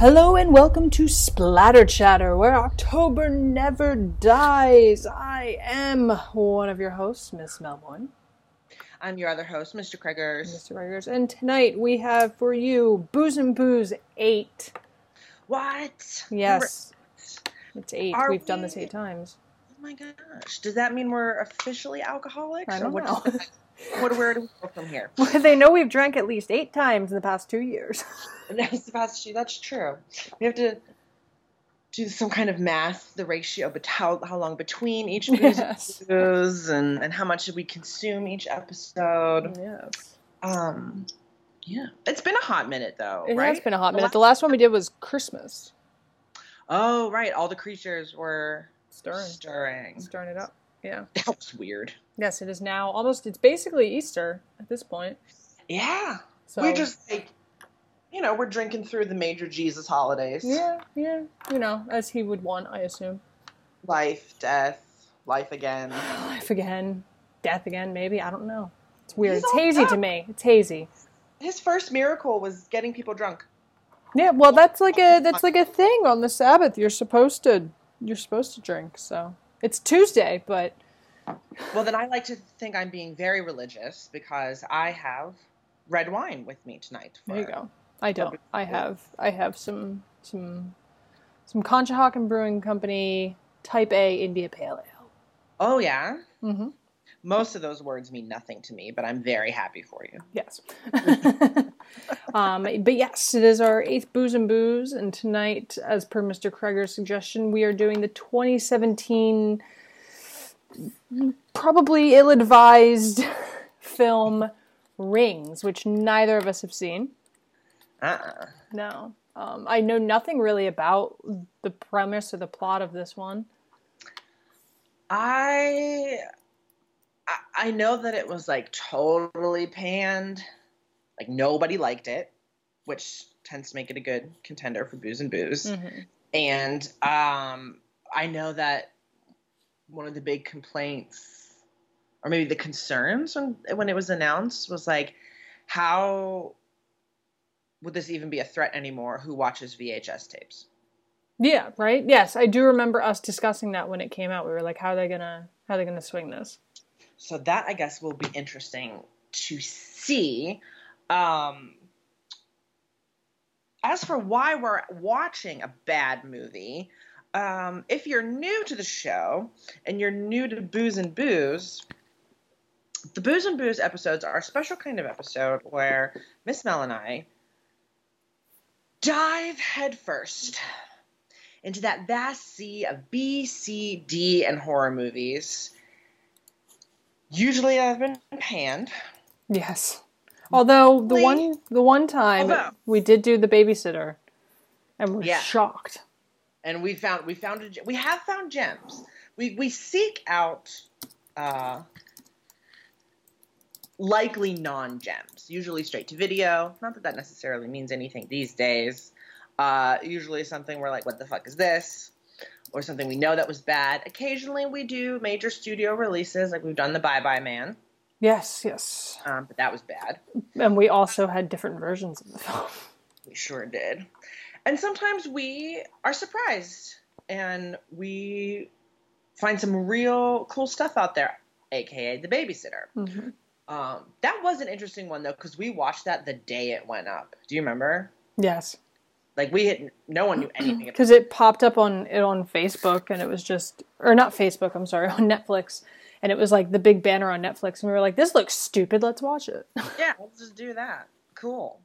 Hello and welcome to Splatter Chatter, where October never dies. I am one of your hosts, Miss Melbourne, I'm your other host, Mr. Kreggers. Mr. Reggers, and tonight we have for you Booze and Booze 8. What? Yes, it's 8. Are We've done this 8 times. Oh my gosh. Does that mean we're officially alcoholics? I don't what know. What, where do we go from here? they know we've drank at least 8 times in the past 2 years. That's, that's, that's true. We have to do some kind of math, the ratio, but how, how long between each booze Yes. and, and how much did we consume each episode. yes. Um, yeah. It's been a hot minute, though, It right? has been a hot The minute. The last one we did was Christmas. Oh, right. All the creatures were Stirring. stirring. Stirring it up. Yeah. That was weird. Yes, it is now almost, it's basically Easter at this point. Yeah. So We're just like, you know, we're drinking through the major Jesus holidays. Yeah, yeah, you know, as he would want, I assume. Life, death, life again. Life again, death again, maybe. I don't know. It's weird. He's it's hazy to me. It's hazy. His first miracle was getting people drunk. Yeah, well, that's like a that's like a thing on the Sabbath. You're supposed to you're supposed to drink. So it's Tuesday, but Well, then I like to think I'm being very religious because I have red wine with me tonight. there you go. I don't. I have I have some some some Conshohocken Brewing Company Type A India Pale Ale. Oh, yeah. Mm-hmm. Most of those words mean nothing to me, but I'm very happy for you. Yes. um, but yes, it is our eighth Booze and Booze, and tonight, as per Mr. Kreger's suggestion, we are doing the 2017 probably ill-advised film Rings, which neither of us have seen. Uh-uh. No. Um, I know nothing really about the premise or the plot of this one. I, I know that it was like totally panned. Like nobody liked it, which tends to make it a good contender for booze and booze. Mhm. And um, I know that one of the big complaints, or maybe the concerns when, when it was announced, was like, how would this even be a threat anymore? Who watches VHS tapes? Yeah, right. Yes, I do remember us discussing that when it came out. We were like, "How are they gonna? How are they gonna swing this?" So that I guess will be interesting to see. Um, as for why we're watching a bad movie, um, if you're new to the show and you're new to Booze and Booze, the Booze and Booze episodes are a special kind of episode where Miss Mel and I dive headfirst into that vast sea of B, C, D, and horror movies. Usually I've been panned. Yes. Although the one the one time Although- we did do the babysitter, and we're Yeah. shocked. And we found we found a, we have found gems. We we seek out uh, likely non gems, usually straight to video. Not that that necessarily means anything these days. Uh, usually something we're like, what the fuck is this? Or something we know that was bad. Occasionally we do major studio releases, like we've done the Bye Bye Man, Yes, yes. um, but that was bad. And we also had different versions of the film. We sure did. And sometimes we are surprised and we find some real cool stuff out there, aka the babysitter. Mhm. Um, that was an interesting one though, because we watched that the day it went up. Do you remember? Yes, Like we had no one knew anything because it popped up on it on Facebook, and it was just or not Facebook. I'm sorry, on Netflix, and it was like the big banner on Netflix, and we were like, "This looks stupid. Let's watch it." Yeah, let's just do that. Cool.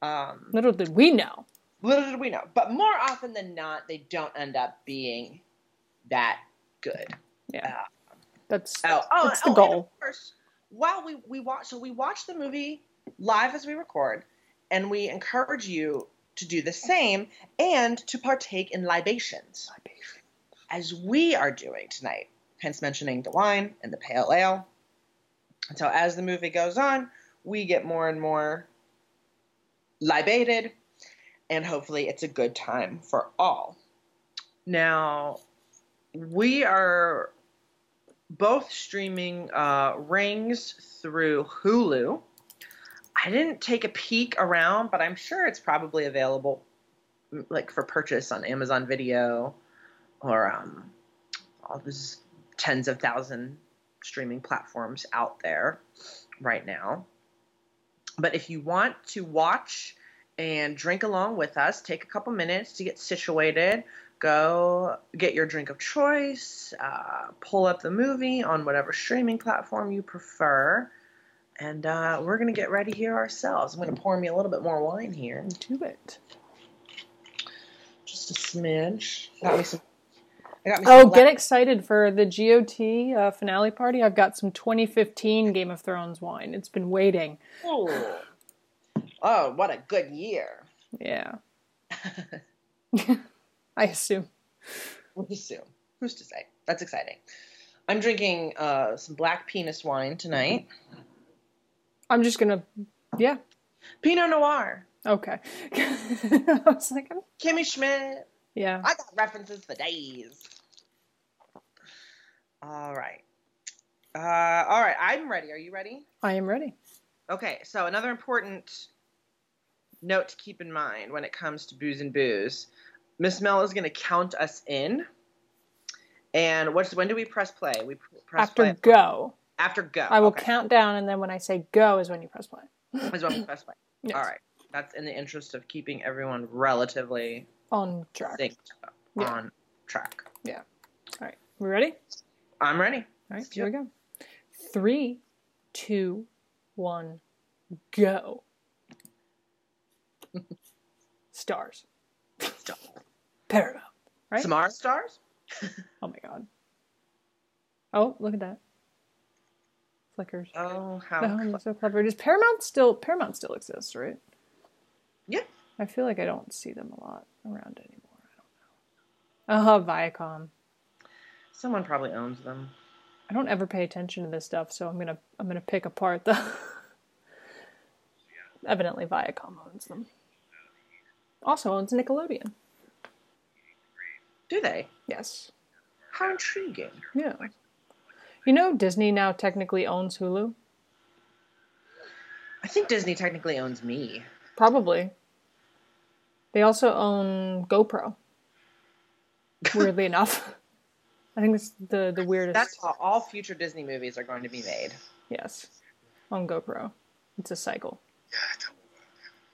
Um, Little did we know. Little did we know, but more often than not, they don't end up being that good. Yeah, Uh, that's Oh, oh, that's the oh, goal. of course, while we we watch, so we watch the movie live as we record, and we encourage you to do the same and to partake in libations, as we are doing tonight. Hence, mentioning the wine and the pale ale. And so, as the movie goes on, we get more and more libated, and hopefully, it's a good time for all. Now, we are both streaming uh, Rings through Hulu. I didn't take a peek around, but I'm sure it's probably available like for purchase on Amazon Video or um, all these tens of thousand streaming platforms out there right now. But if you want to watch and drink along with us, take a couple minutes to get situated. Go get your drink of choice, uh, pull up the movie on whatever streaming platform you prefer, and uh, we're going to get ready here ourselves. I'm going to pour me a little bit more wine here. Do it. Just a smidge. Got me some. I got me Oh, get excited for the GOT uh, finale party. I've got some 2015 Game of Thrones wine. It's been waiting. Oh, what a good year. Yeah. I assume. We'll assume. Who's to say? That's exciting. I'm drinking uh, some black penis wine tonight. I'm just gonna. Yeah. Pinot Noir. Okay. I was like, I'm- Kimmy Schmidt. yeah. I got references for days. All right. Uh, all right. I'm ready. Are you ready? I am ready. Okay. So another important note to keep in mind when it comes to booze and booze. Miss Mel is going to count us in. And what's when do we press play? We pr- press After play go, after go. I will Okay. count down, and then when I say go is when you press play. Is when we press play. Yes. All right. That's in the interest of keeping everyone relatively On track. synced up Yeah. on track. Yeah. All right. We ready? I'm ready. All right. Let's Here we go. Three, two, one, go. Stars. Paramount. Right? Samara stars? Oh my god. Oh, look at that. Flickers. Oh, how cl- so clever. Does Paramount still Paramount still exists, right? Yeah. I feel like I don't see them a lot around anymore. I don't know. Oh, Viacom. someone probably owns them. I don't ever pay attention to this stuff, so I'm gonna I'm gonna pick apart the. Evidently, Viacom owns them. Also owns Nickelodeon. Do they? Yes. How intriguing. Yeah. You know, Disney now technically owns Hulu. I think Disney technically owns me. Probably. They also own GoPro. Weirdly enough. I think it's the the weirdest. That's how all future Disney movies are going to be made. Yes. On GoPro. It's a cycle.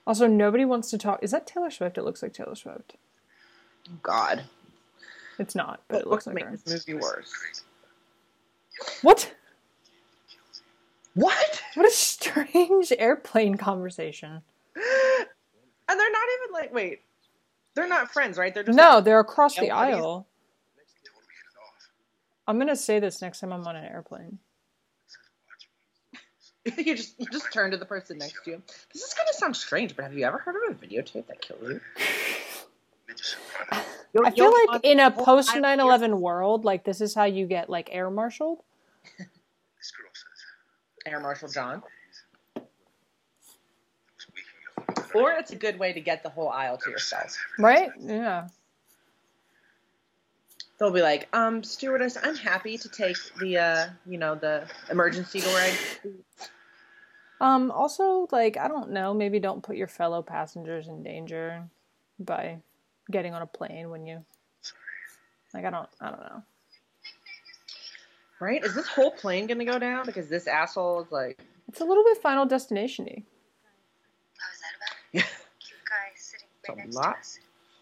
Also, nobody wants to talk. Is that Taylor Swift? It looks like Taylor Swift. God. It's not, but What it looks like her. this movie worse? What? What? What a strange airplane conversation. And they're not even like, wait. They're not friends, right? They're just No, they're across the aisle. I'm gonna say this next time I'm on an airplane. Like, you just you just turn to the person next to you. This is gonna sound strange, but have you ever heard of a videotape that kills you? You'll- I feel you'll like in a on the whole post time 9 here. 11 world, like this is how you get like air marshaled. Air Marshal John. Or it's a good way to get the whole aisle to yourself. Right? Yeah. They'll be like, um, stewardess, I'm happy to take the, uh, you know, the emergency door. Egg." Um, also, like, I don't know, maybe don't put your fellow passengers in danger by getting on a plane when you like I don't I don't know. Right? Is this whole plane gonna go down? Because this asshole is like, It's a little bit final destination y. What was that about? yeah, Cute guy sitting right It's a next lot. to us.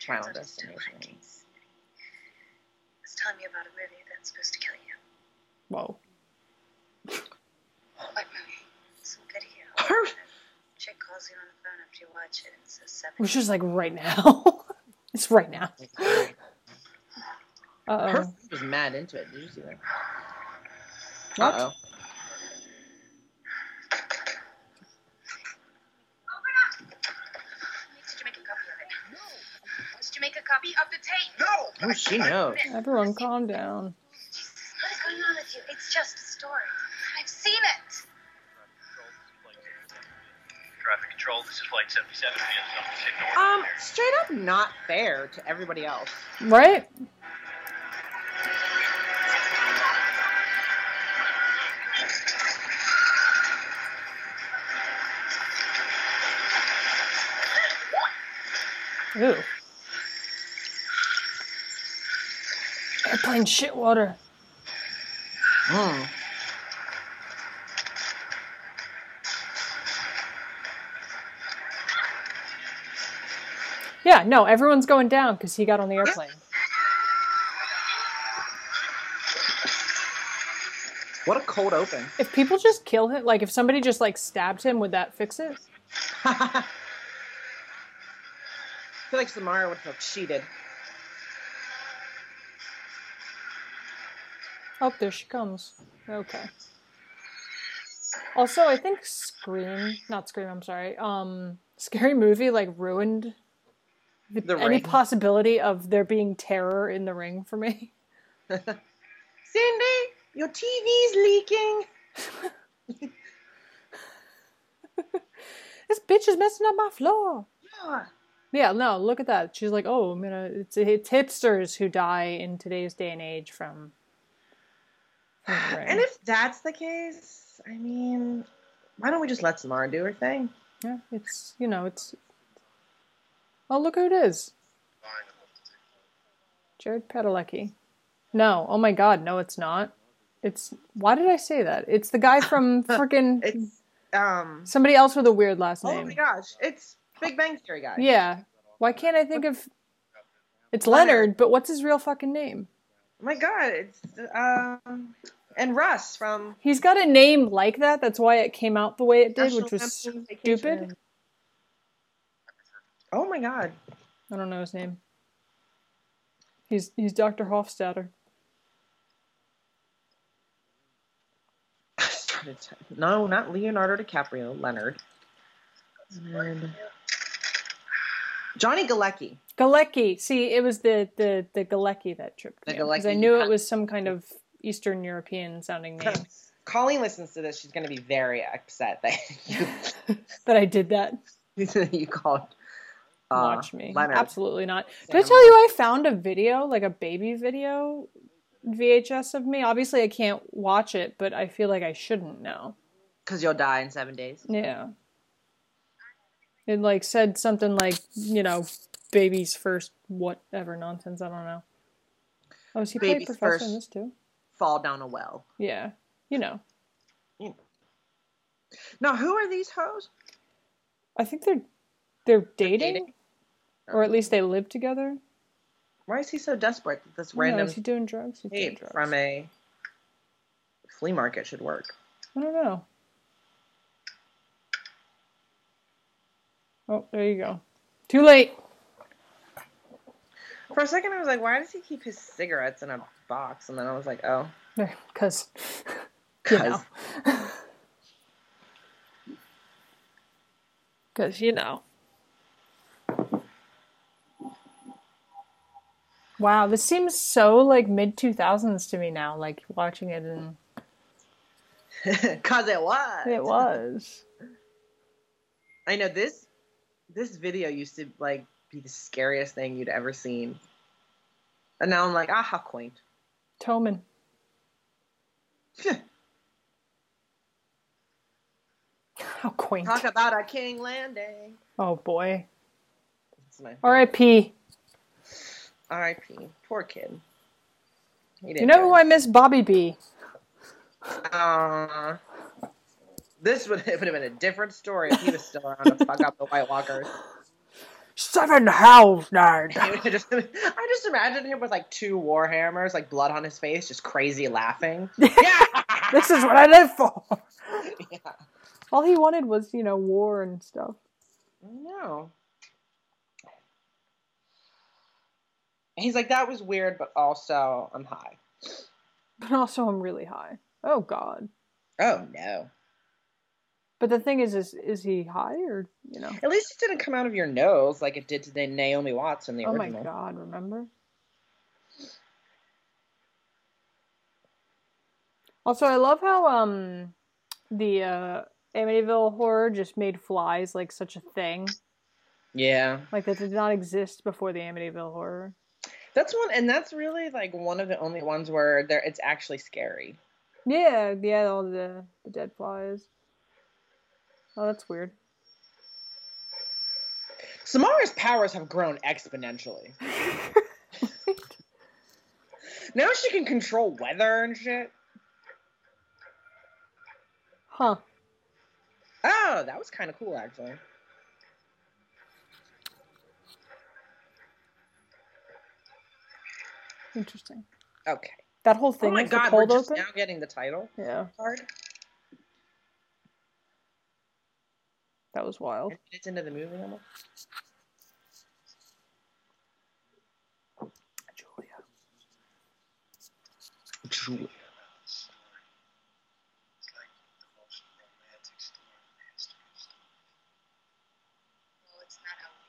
Final Turns out Destination. drinking. He's telling me about a movie that's supposed to kill you. Whoa. What movie? Some video. Chick calls you on the phone after you watch it and says seven. Which is like right now. it's right now. Uh her oh. was mad into it. Did you see that? What? Uh-oh. Did you make a copy of it? No. Did you make a copy of the tape? Oh, she knows. Everyone calm down. What is going on with you? It's just a story. control. This is Flight 77. Um, straight up not fair to everybody else. Right? Ooh. Airplane shit water. Hmm. Yeah, no, everyone's going down because he got on the airplane. What a cold open. If people just kill him, like if somebody just like stabbed him, would that fix it? I feel like Samara would have cheated. Oh, there she comes. Okay. Also, I think Scream, not Scream, I'm sorry. Um, Scary Movie like ruined the, any ring. possibility of there being terror in the ring for me. Cindy, your TV's leaking. This bitch is messing up my floor. Yeah. Yeah, no, look at that. She's like, oh, I'm gonna. It's, it's hipsters who die in today's day and age from. from. And if that's the case, I mean, why don't we just let Samara do her thing? yeah, it's you know, it's. Oh, look who it is. Jared Padalecki. No, oh my God, no, it's not. It's why did I say that? It's the guy from freaking um. somebody else with a weird last name. Oh my gosh, it's Big Bang Theory guy. Yeah, why can't I think of? It's Leonard. But what's his real fucking name? Oh my God, it's um. And Russ from He's got a name like that. That's why it came out the way it did, National which was stupid. Vacation. Oh my God. I don't know his name. He's he's Dr. Hofstadter. no, not Leonardo DiCaprio. Leonard. And Johnny Galecki. Galecki. See, it was the the the Galecki that tripped The me because I knew it was some kind of Eastern European sounding name. Colleen listens to this. She's going to be very upset that you that I did that. you called uh, Watch me. Leonard. Absolutely not. Did I tell you I found a video, like a baby video VHS of me? Obviously, I can't watch it, but I feel like I shouldn't now. Because you'll die in seven days. Yeah. It like said something like, you know, baby's first whatever nonsense. I don't know. Oh, is he played Baby's professor in this too? Fall down a well. Yeah. You know. Now, who are these hoes? I think they're they're dating, dating? Or at least they live together. Why is he so desperate that this I don't know, random is he doing drugs? He's doing drugs. from a flea market should work? I don't know. Oh, there you go. Too late. For a second, I was like, why does he keep his cigarettes in a box? And then I was like, oh, Because, because. Because, you know. Wow, this seems so like mid 2000s to me now, like watching it and because it was. it was. I know this. This video used to like be the scariest thing you'd ever seen, and now I'm like, ah, how quaint. Tommen. How quaint. Talk about a king landing. Oh boy. R.I.P. R.I.P. Poor kid. You know who I miss? Bobby B. Uh, this would it would have been a different story if he was still around to fuck up the White Walkers. Seven hells, nerd. He would have just, I just imagine him with like two war hammers, like blood on his face, just crazy laughing. yeah. This is what I live for. yeah. All he wanted was, you know, war and stuff. No. He's like, that was weird, but also I'm high. But also, I'm really high. Oh God. Oh no. But the thing is, is is he high or you know? At least it didn't come out of your nose like it did to the Naomi Watts in the original. Oh my. God! Remember? Also, I love how um the uh Amityville horror just made flies like such a thing. Yeah. Like that did not exist before the Amityville horror. That's one and that's really like one of the only ones where there it's actually scary. Yeah, yeah, all the, the dead flies. Oh, that's weird. Samara's powers have grown exponentially. Now she can control weather and shit. Huh. Oh, that was kind of cool, actually. Interesting. Okay. That whole thing oh my god, the we're just open. now getting the title Yeah, card. that was wild. Ten minutes into the movie, almost. Julia. Julia. It's like the most romantic story in the history of stories. Well, it's not how we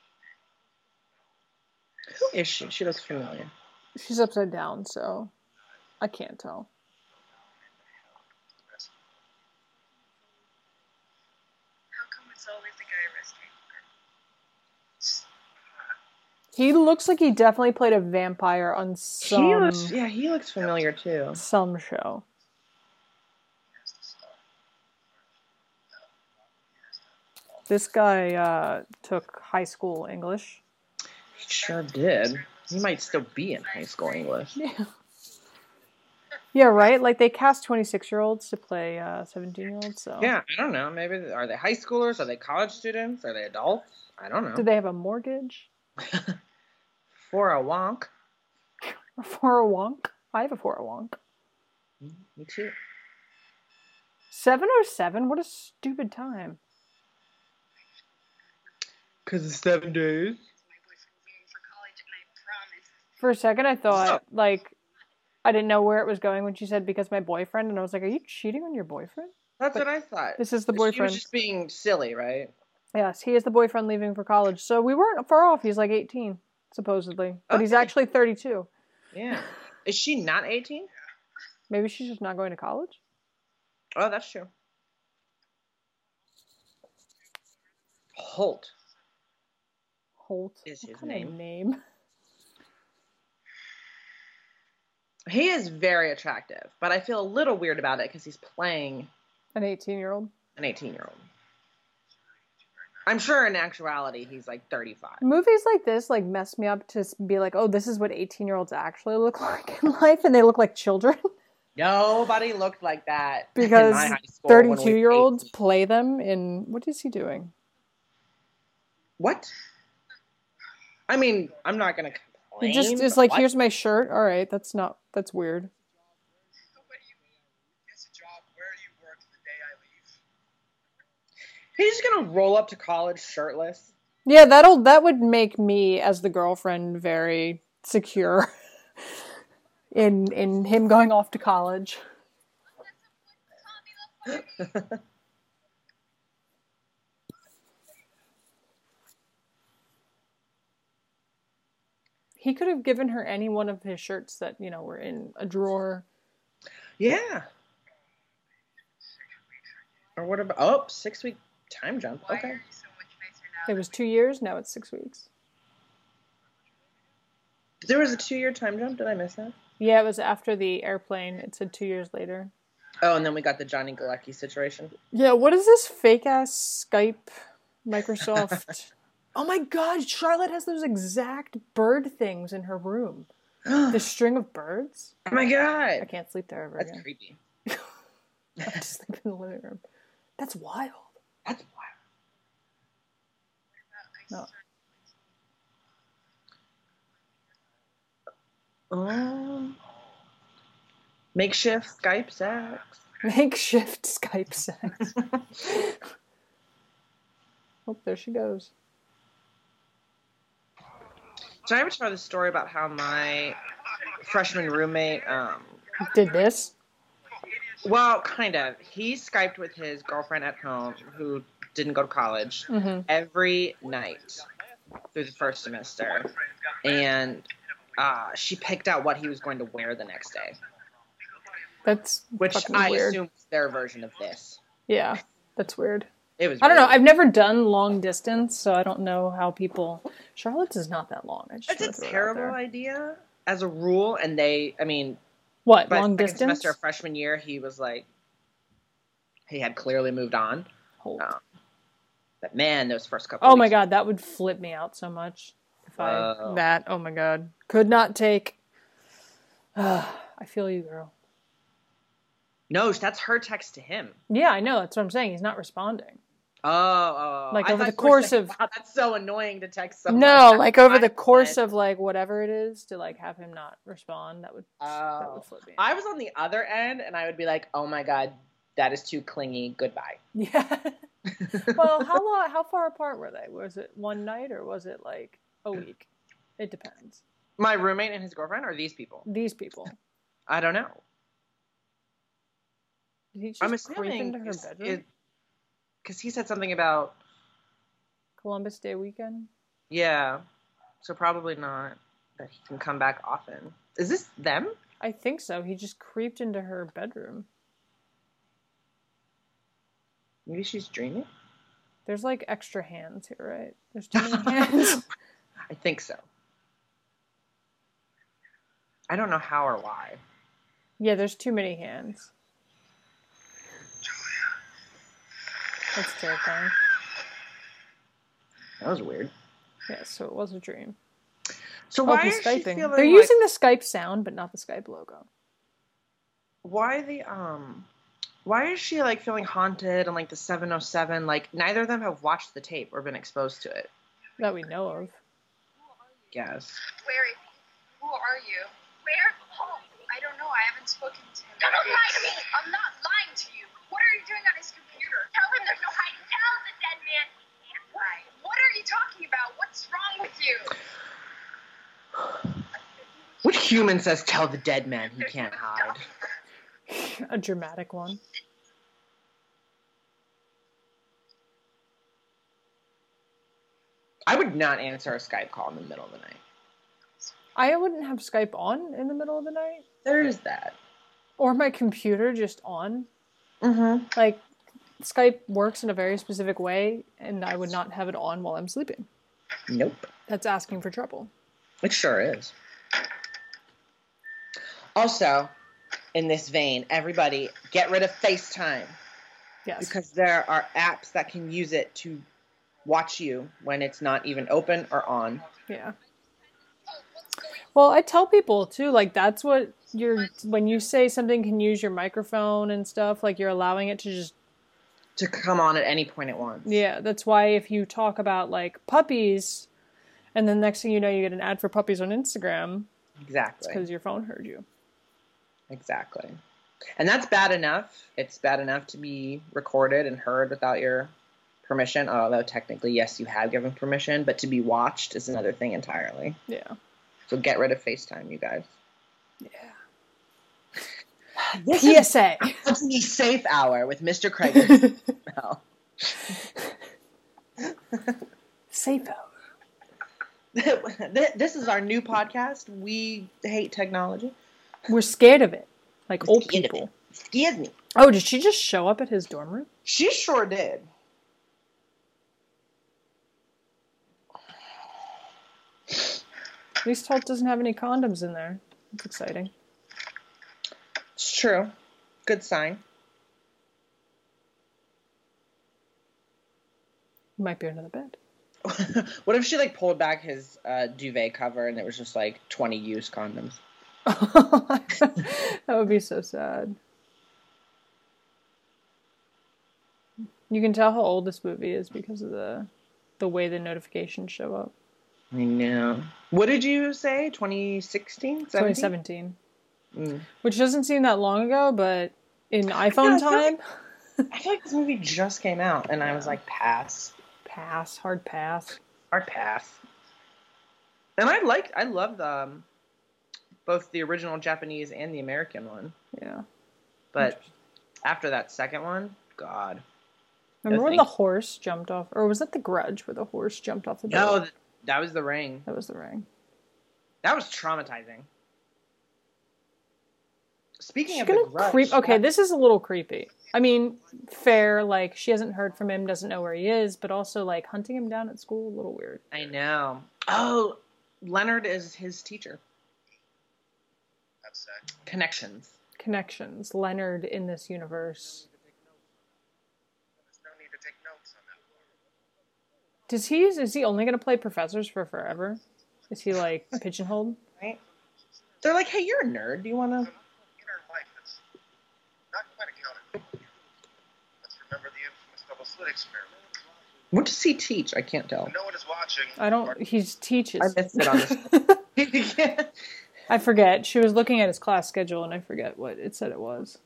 met. Who is she? She looks familiar. She's upside down, so I can't tell. How come it's always the guy rescuing her? He looks like he definitely played a vampire on some He looks, yeah, he looks familiar too. some show. This guy uh, took high school English. He sure did. He might still be in high school English. Yeah. Yeah, right. Like they cast twenty-six-year-olds to play uh, seventeen-year-olds. So Yeah, I don't know. Maybe are they high schoolers? Are they college students? Are they adults? I don't know. Do they have a mortgage For a wonk. for a wonk? I have a for a wonk. Me too. Seven oh seven. What a stupid time. Cause it's seven days. For a second, I thought like I didn't know where it was going when she said because my boyfriend, and I was like, "Are you cheating on your boyfriend?" That's But what I thought. This is the She was boyfriend. just being silly, right? Yes, he is the boyfriend leaving for college. So we weren't far off. He's like eighteen, supposedly, but he's actually thirty-two. Yeah. Is she not 18? Maybe she's just not going to college. Oh, that's true. Holt. Holt Is What his kind of name. name? He is very attractive, but I feel a little weird about it because he's playing An eighteen-year-old. an 18 year old. I'm sure in actuality he's like 35. Movies like this like mess me up to be like, oh, this is what eighteen-year-olds actually look like in life, and they look like children Nobody looked like that. because my high school when we were thirty-two-year-olds play them in. What is he doing? What? I mean, I'm not gonna complain. He just is like, what? here's my shirt. All right, that's not that's weird. What do you Gets a job. Where do you work the day I leave? He's just gonna roll up to college shirtless. Yeah, that'll that would make me as the girlfriend very secure in in him going off to college. He could have given her any one of his shirts that, you know, were in a drawer. Yeah. Or what about oh six week time jump? Why Okay. are you so much nicer now? It was 2 years, now it's 6 weeks. There was a two year time jump. Did I miss that? Yeah, it was after the airplane. It said 2 years later. Oh, and then we got the Johnny Galecki situation. Yeah, what is this fake ass Skype Microsoft? oh my god, Charlotte has those exact bird things in her room. oh The string of birds? Oh my God. I can't sleep there ever that's again. creepy. I just sleep in the living room. That's wild. That's wild. No. Um, makeshift Skype sex. Makeshift Skype sex. oh, there she goes. Did I ever tell the story about how my freshman roommate, um, Did this? well, kind of, he Skyped with his girlfriend at home who didn't go to college Mm-hmm. every night through the first semester. And uh, she picked out what he was going to wear the next day, That's which I weird. assume is their version of this. Yeah, that's weird. It was. I don't know. I've never done long distance, so I don't know how people. Charlotte's is not that long. I just It's a throw it terrible idea as a rule, and they, I mean, What by long distance? semester of freshman year, he was like, he had clearly moved on. Hold. Oh, But man, those first couple. Oh my god, that would flip me out so much. If I Oh. that oh my god could not take. I feel you, girl. No, that's her text to him. Yeah, I know. That's what I'm saying. He's not responding. Oh, oh, oh, oh. Like, I over the course saying, of- wow, that's so annoying to text someone. No, like over the course of like whatever it is to like have him not respond. That would that Oh. would flip me. I was on the other end, and I would be like, "Oh my god, that is too clingy. Goodbye." Yeah. well, how long? How far apart were they? Was it one night or was it like a week? It depends. My roommate and his girlfriend, or these people? These people. I don't know. Did he just I'm creep assuming into her bedroom? Because he said something about Columbus Day weekend. yeah, so probably not that he can come back often. Is this them? I think so. He just creeped into her bedroom. Maybe she's dreaming. There's like extra hands here, right? There's too many hands. I think so. I don't know how or why. Yeah, there's too many hands. That's terrifying. That was weird. Yeah, so it was a dream. So Oh, why he's is she feeling They're like- using the Skype sound, but not the Skype logo. why the um why is she like feeling haunted and like the 707 like neither of them have watched the tape or been exposed to it That we know of. yes Where is he? Who are you? Where? Home. I don't know. I haven't spoken to him. Don't lie to me! I'm not lying to you. What are you doing on his computer? Tell him there's no hiding. Tell the dead man he can't lie. What are you talking about? What's wrong with you? which human says tell the dead man he can't hide a dramatic one. i would not answer a skype call in the middle of the night I wouldn't have Skype on in the middle of the night, there is that or my computer just on. mm-hmm Like, Skype works in a very specific way, and I would not have it on while I'm sleeping. nope That's asking for trouble. it sure is also in this vein everybody get rid of facetime Yes. because there are apps that can use it to watch you when it's not even open or on Yeah. Well, I tell people too, like that's what you're when you say something can use your microphone and stuff, like you're allowing it to just to come on at any point at once. yeah, that's why if you talk about like puppies and then next thing you know you get an ad for puppies on Instagram, Exactly. because your phone heard you. Exactly. And that's bad enough. It's bad enough to be recorded and heard without your permission, although technically, yes, you have given permission, but to be watched is another thing entirely. Yeah. So get rid of FaceTime, you guys. Yeah. This is PSA. the safe hour with Mr. Craig. Safe out. this is our new podcast. We hate technology. We're scared of it. Like We're old people. Excuse me. Oh, did she just show up at his dorm room? She sure did. At least Holt doesn't have any condoms in there. That's exciting. It's true. Good sign. Might be under the bed. what if she like pulled back his uh, duvet cover and it was just like 20 used condoms? that would be so sad. You can tell how old this movie is because of the the way the notifications show up. I know. What did you say? 2016? 2017, Mm. which doesn't seem that long ago, but in Yeah, I iPhone feel time, I feel like this movie just came out and I was like, pass. pass, hard pass. Hard pass. And I like, I love um, both the original Japanese and the American one. Yeah. But after that second one, God. Remember when the horse jumped off, or was that the Grudge where the horse jumped off the No, that was the ring. that was the ring. That was traumatizing. Speaking She's of gonna the grudge, creep. Okay, that- this is a little creepy. I mean, fair. Like she hasn't heard from him, doesn't know where he is, but also like hunting him down at school, a little weird. I know. Oh, Leonard is his teacher. That's sad. Connections. Connections. Leonard in this universe. There's no need to take notes on that. Does he? Is he only gonna play professors for forever? Is he like pigeonholed? Right? They're like, hey, you're a nerd. Do you want to? Inner life that's not quite accounted. Let's remember the infamous experiment. What does he teach? I can't tell. When no one is watching, I don't. He teaches. I missed it on this. I forget. She was looking at his class schedule, and I forget what it said it was.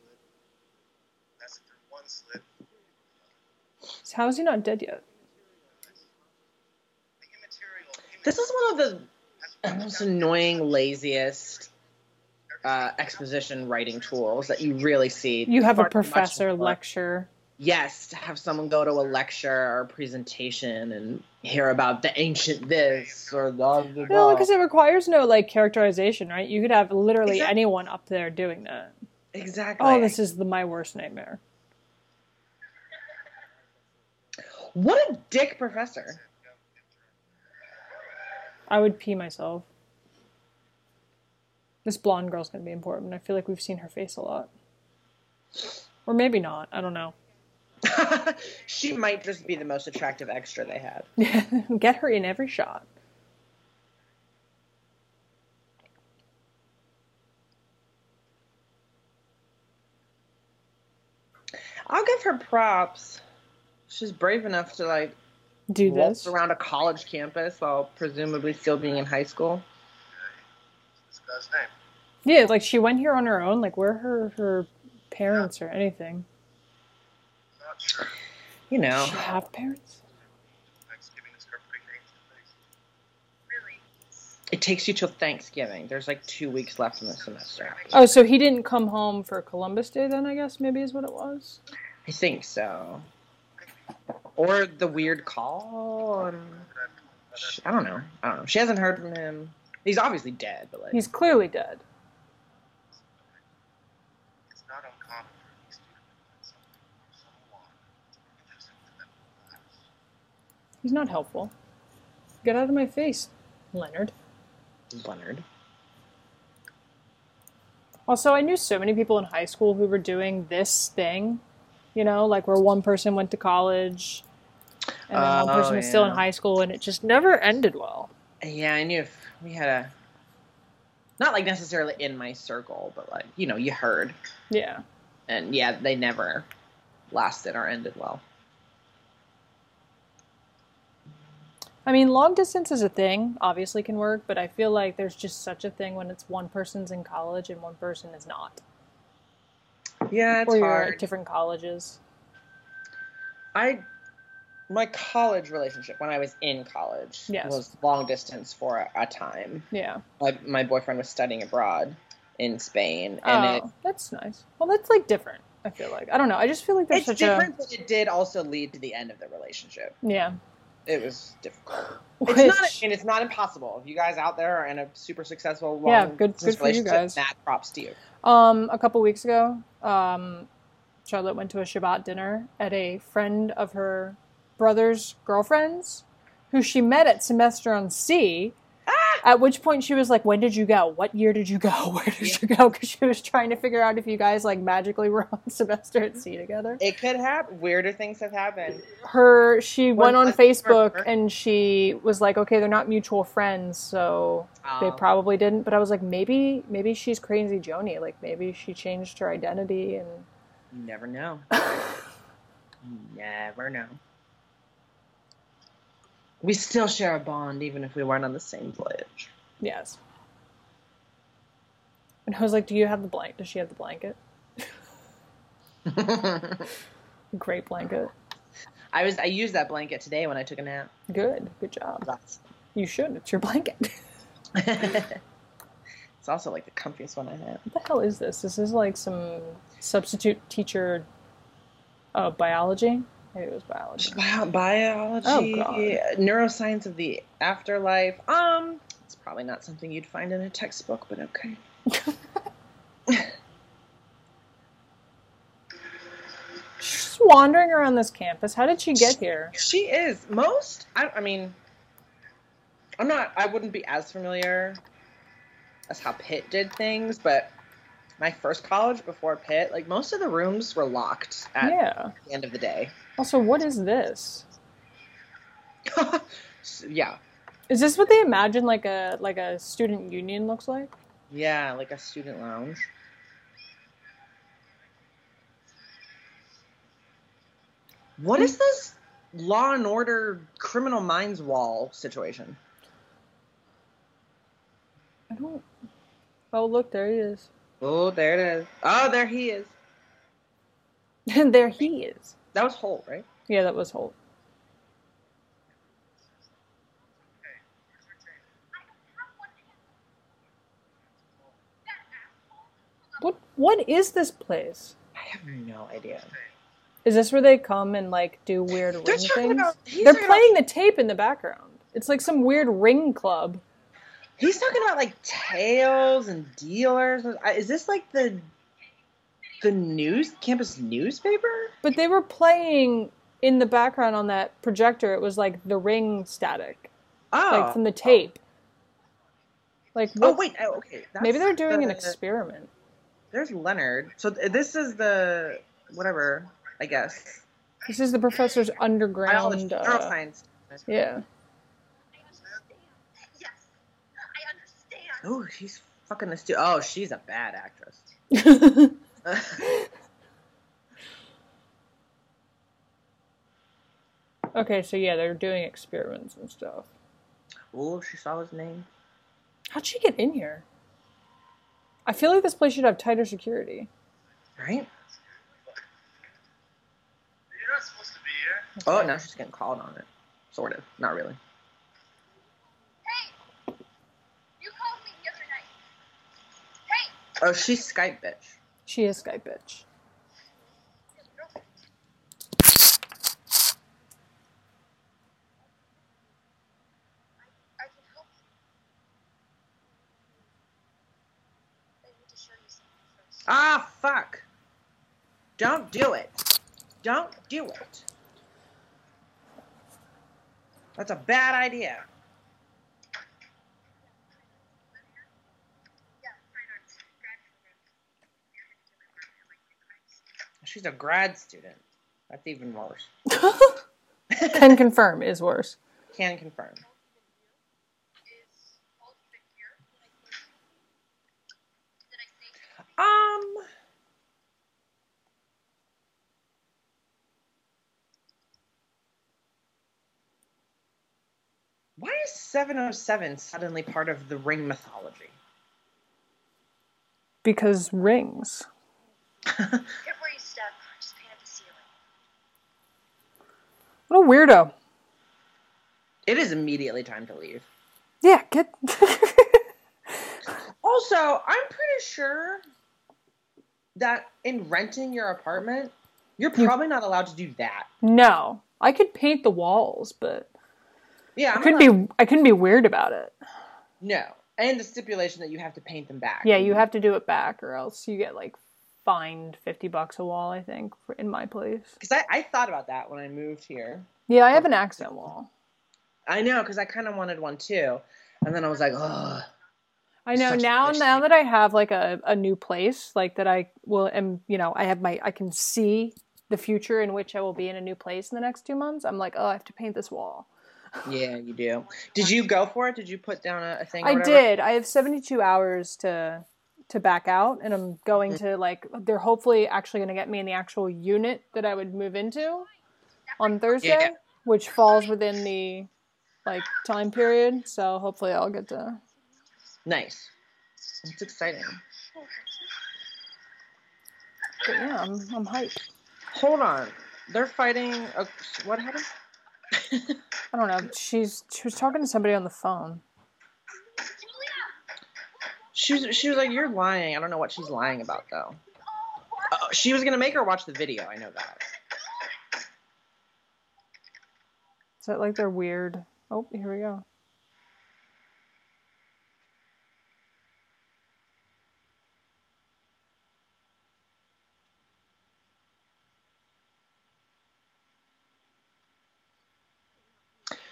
That's through one slit. So how is he not dead yet? This is one of the most annoying, laziest uh, exposition writing tools that you really see. You have a far too much professor of. lecture. Yes, to have someone go to a lecture or a presentation and hear about the ancient this or the. No, because it requires no like characterization, right? You could have literally Exactly. anyone up there doing that. exactly. Oh, this is the my worst nightmare. what a dick professor. I would pee myself. This blonde girl's gonna be important. I feel like we've seen her face a lot. Or maybe not. I don't know. she might just be the most attractive extra they had. Get her in every shot. I'll give her props. She's brave enough to like Do waltz this. around a college campus while presumably still being in high school. This guy's name. Yeah, like she went here on her own. Like where are her her parents or anything? Not sure. You know, Does she have parents? Thanksgiving is her pretty names to face. Really? it takes you till Thanksgiving. There's like two weeks left in the semester. Oh, so he didn't come home for Columbus Day then? I guess maybe is what it was. I think so. Or the weird call. And sh- I don't know. I don't know. She hasn't heard from him. He's obviously dead, but like He's clearly dead. It's not uncommon for these two to find something or someone introduce him to them lives. He's not helpful. Get out of my face, Leonard. Leonard. Also, I knew so many people in high school who were doing this thing, you know, like where one person went to college and then one Oh, person was still in high school, and it just never ended well. Yeah, I knew if we had a. Not like necessarily in my circle, but like, you know, you heard. Yeah. And yeah, they never lasted or ended well. I mean, long distance is a thing, obviously can work, but I feel like there's just such a thing when it's one person's in college and one person is not. Yeah, it's or you're at different colleges. I my college relationship when I was in college Yes. was long distance for a, a time. Yeah. My, my boyfriend was studying abroad in Spain, Oh, and it, that's nice. Well, that's like different. I feel like I don't know. I just feel like there's it's such different, but it did also lead to the end of the relationship. yeah. It was difficult. Which, It's not, and it's not impossible. If you guys out there are in a super successful long Yeah, good- distance good for you relationship, guys. Mad props to you. um, a couple weeks ago, um, Charlotte went to a Shabbat dinner at a friend of her brother's girlfriend's, who she met at semester on sea. At which point she was like, "When did you go? What year did you go? Where did you go?" Because she was trying to figure out if you guys like magically were on semester at sea together. It could happen. Weirder things have happened. her she went on Facebook and she was like, okay, they're not mutual friends, so they Um, probably didn't. But I was like, maybe maybe she's crazy Joni. Like maybe she changed her identity and You never know. never know. We still share a bond, even if we weren't on the same voyage. yes. And I was like, do you have the blanket? Does she have the blanket? Great blanket. I was I used that blanket today when I took a nap. Good. Good job. You should. It's your blanket. it's also like the comfiest one I have. what the hell is this? This is like some substitute teacher uh, biology. Maybe it was biology. Bio- biology, Oh, God. neuroscience of the afterlife. Um, it's probably not something you'd find in a textbook, but okay. She's wandering around this campus. How did she get here? She is most. I, I mean, I'm not. I wouldn't be as familiar as how Pitt did things, but my first college before Pitt, like most of the rooms were locked at Yeah. the end of the day. Also, what is this? So, yeah, Is this what they imagine like a like a student union looks like? Yeah, like a student lounge. What is this Law and Order Criminal Minds Wall situation? I don't. Oh, look, there he is. Oh, there it is. Oh, there he is. And there he is. That was Holt, right? Yeah, that was Holt. Hey, where's your tape? What? What is this place? I have no idea. Is this where they come and like do weird They're ring things? about- They're playing the tape in the background. It's like some weird ring club. He's talking about like tails and dealers. Is this like the the news campus newspaper? But they were playing in the background on that projector. It was like the ring static, Oh, like from the tape. Like Oh wait, oh, okay. That's maybe they're doing an experiment. There's Leonard. So th- this is the whatever, I guess. This is the professor's underground. Uh, neuroscience. yeah. Yes, I understand. Oh, she's fucking the stu- Oh, she's a bad actress. okay, so yeah, they're doing experiments and stuff. oh, she saw his name. How'd she get in here? I feel like this place should have tighter security. Right? You're not supposed to be here. Oh, now she's getting called on it. Sort of. Not really. Hey, you called me the other night. Hey, Oh, she's Skype bitch. She is Skype bitch. I can help you. I need to show you something first. Ah, fuck. Don't do it. Don't do it. That's a bad idea. Yeah, fine arts, grad program. You're gonna do my work at like the crimes. She's a grad student. That's even worse. Can confirm is worse. Can confirm. Is Paul even here? Did I say Um. Why is 707 suddenly part of the ring mythology? Because rings. Careful where you step. Just paint up the ceiling. What a weirdo. It is immediately time to leave. Yeah, get. Also, I'm pretty sure that in renting your apartment, you're hmm. probably not allowed to do that. no, I could paint the walls, but Yeah, I I'm couldn't allowed- be. I couldn't be weird about it. No, and the stipulation that you have to paint them back. Yeah, you have to do it back, or else you get like fined fifty bucks a wall. I think for, in my place. Because I, I thought about that when I moved here. Yeah, I have an accent wall. I know, because I kind of wanted one too, and then I was like, ugh. I know now. Now that I have like a, a new place, like that I will am you know I have my I can see the future in which I will be in a new place in the next two months. I'm like, oh, I have to paint this wall. Yeah, you do. Did you go for it? Did you put down a, a thing? or I did. I have 72 hours to to back out, and I'm going Mm-hmm. to like they're hopefully actually going to get me in the actual unit that I would move into on Thursday, Yeah. which falls within the like time period. So hopefully I'll get to. Nice. It's exciting. But yeah, I'm I'm hyped. Hold on. They're fighting. A, what happened? I don't know. She's she was talking to somebody on the phone. She was, she was like, "You're lying." I don't know what she's lying about though. Oh, she was gonna make her watch the video. I know that. Is that like they're weird? Oh, here we go.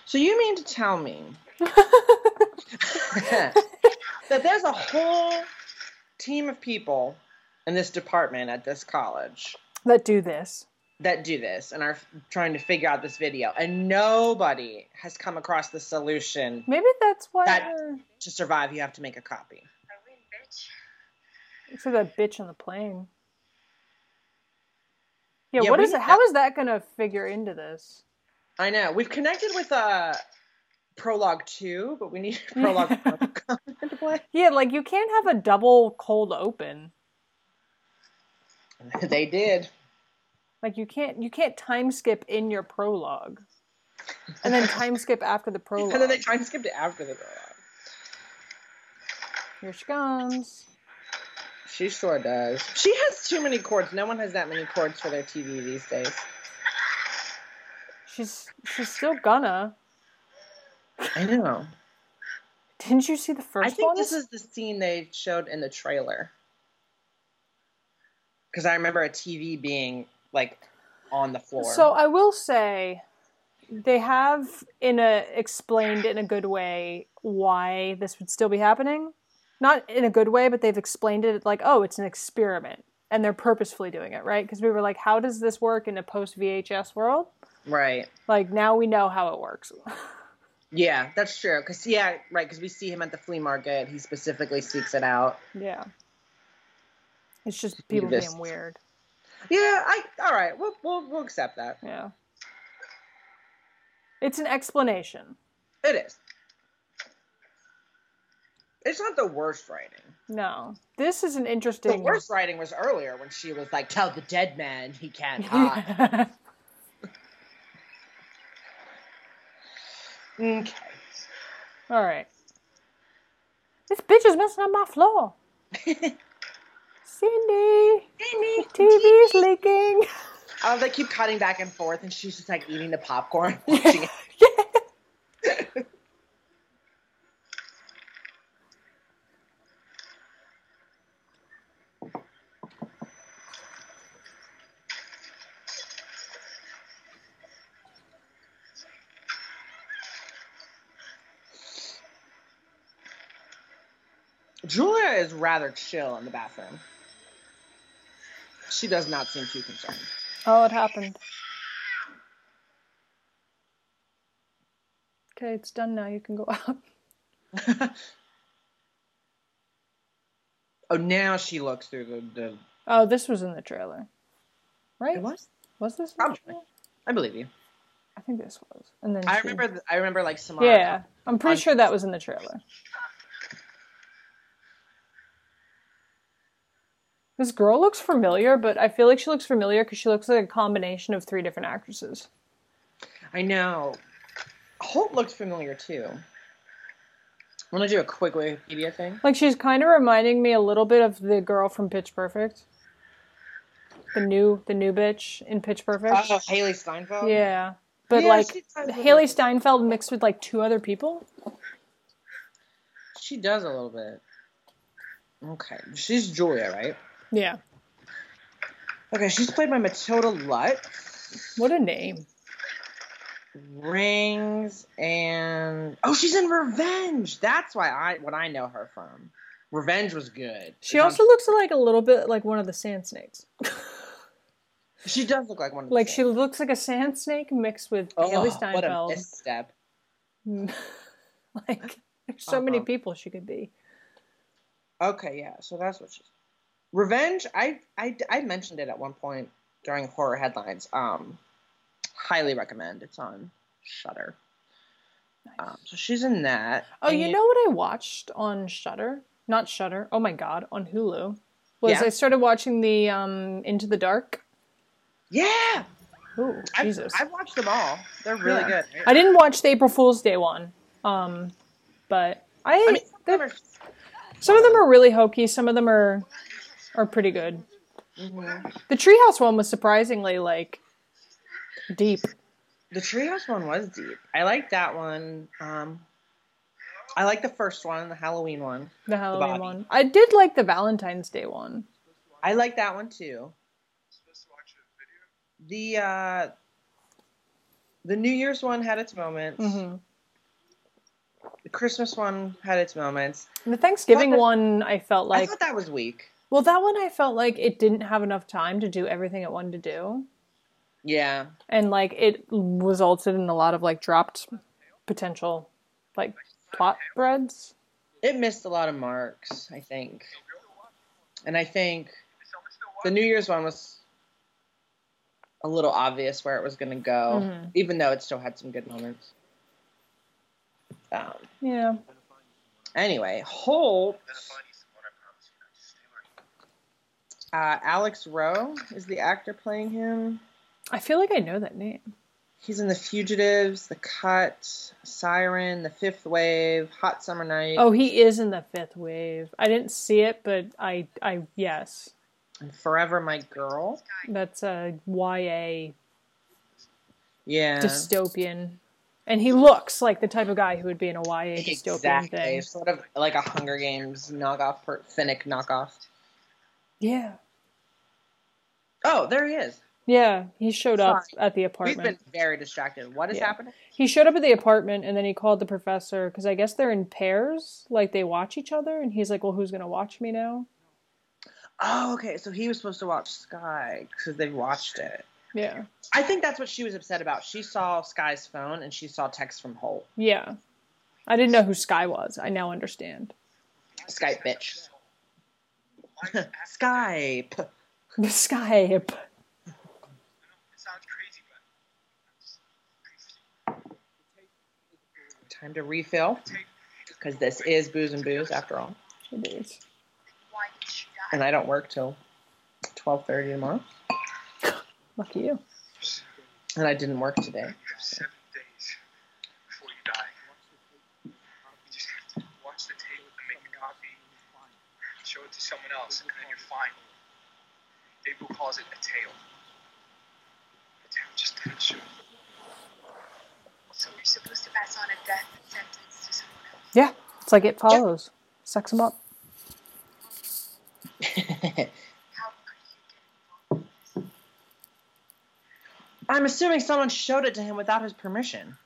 So you mean to tell me that there's a whole team of people in this department at this college That do this. that do this and are trying to figure out this video, and nobody has come across the solution Maybe that's why. That- to survive. You have to make a copy. Bitch. Except that bitch on the plane. Yeah, Yeah, what is it? How is that gonna figure into this? I know. We've connected with uh prologue two, but we need prologue one to play. Yeah, like you can't have a double cold open. they did. Like you can't you can't time skip in your prologue. And then time skip after the prologue. And then they time skipped it after the prologue. Here she comes. She sure does. She has too many cords. No one has that many cords for their TV these days. She's she's still gonna. I know. Didn't you see the first I think one? this is the scene they showed in the trailer. Because I remember a TV being like on the floor. So I will say they have in a explained in a good way why this would still be happening. Not in a good way, but they've explained it like, oh, it's an experiment. And they're purposefully doing it, right? Because we were like, how does this work in a post VHS world? right. Like now we know how it works. Yeah, that's true. Because yeah, right. Because we see him at the flea market. He specifically seeks it out. yeah. It's just people this. being weird. Yeah. I. All right. We'll we'll, we'll accept that. Yeah. It's an explanation. It is. It's not the worst writing. No. This is an interesting. The worst writing was earlier when she was like, "Tell the dead man he can't hide." Okay. All right. This bitch is messing up my floor. Cindy, Cindy. TV's leaking. Oh, they keep cutting back and forth, and she's just like eating the popcorn, it. Julia is rather chill in the bathroom. She does not seem too concerned. Oh, it happened. Okay, it's done now. You can go out. oh, now she looks through the. the Oh, this was in the trailer, right? it was. Was this? Probably. I believe you. I think this was. And then I she- remember. I remember like Samara. Yeah, I'm pretty on- sure that was in the trailer. This girl looks familiar, but I feel like she looks familiar because she looks like a combination of three different actresses. I know. Holt looks familiar too. Want to do a quick Wikipedia thing? Like she's kind of reminding me a little bit of the girl from Pitch Perfect. The new, the new bitch in Pitch Perfect. Oh, Hailee Steinfeld. yeah, but Yeah, like she does look Hailee Steinfeld mixed with like two other people. she does a little bit. Okay, she's Julia, right? Yeah, Okay, she's played by Matilda Lutz. what a name. Rings and oh, she's in Revenge. That's why I what I know her from. Revenge was good. She It's on- also looks like a little bit like one of the sand snakes. she does look like one of the Like she looks like a sand snake mixed with Oh, Hailee What a Steinfeld. misstep. like there's so many Uh-huh. people she could be. Okay, yeah. So that's what she's. Revenge. I I I mentioned it at one point during horror headlines. Um, highly recommend. It's on Shudder. Um, so she's in that. Oh, And you know what I watched on Shudder? Not Shudder. Oh my god, on Hulu. Was Yeah. I started watching the um Into the Dark. Yeah, Ooh, I've, Jesus. I've watched them all. They're really Yeah. good. I didn't watch the April Fool's Day one. Um but I, I mean, some of them are really hokey, some of them are are pretty good. mhm. The Treehouse one was surprisingly like deep. The Treehouse one was deep. I like that one. Um, I like the first one, the Halloween one. The Halloween body. one. I did like the Valentine's Day one. I like that one too. Supposed to watch a video. The uh, the New Year's one had its moments. hmm The Christmas one had its moments. The Thanksgiving the- one, I felt like I thought that was weak. Well, that one I felt like it didn't have enough time to do everything it wanted to do. Yeah. And like it resulted in a lot of like dropped potential like plot threads. It missed a lot of marks, I think. And I think Is someone still the? New Year's one was a little obvious where it was going to go, Mhm. even though it still had some good moments. Um, Yeah. anyway, Holt, I'm gonna find you someone, I promise you. Now, just stay right. Uh, Alex Roe is the actor playing him. I feel like I know that name. He's in The Fugitives, The Cut, Siren, The Fifth Wave, Hot Summer Night, Oh, he is in the fifth wave. I didn't see it, but I, I, yes, and Forever My Girl. that's a YA Yeah. dystopian, and he looks like the type of guy who would be in a YA dystopian Exactly. thing. Sort of like a Hunger Games knockoff, per- Finnick knockoff. Yeah, Oh, there he is. yeah. He showed up at the apartment. We've been very distracted. What is Yeah. happening? He showed up at the apartment, and then he called the professor because I guess they're in pairs, like they watch each other. And he's like, "Well, who's gonna watch me now?" Oh, okay. So he was supposed to watch Skye because they watched it. Yeah, I think that's what she was upset about. She saw Skye's phone and she saw text from Holt. yeah. I didn't know who Skye was. I now understand. Skype bitch. Skype. Skype. It sounds Time to refill because this is booze and booze after all, It is. Why did she die? and I don't work till twelve thirty tomorrow, Lucky you. and I didn't work today. you seven days before you die. You just have to watch the tape and make a copy, show it to someone else, and then you're fine. David calls it a tail. A tale just to show. So you're supposed to pass on a death sentence to someone else. Yeah, it's like it follows. Sex him up. How could you get involved? in this? I'm assuming someone showed it to him without his permission,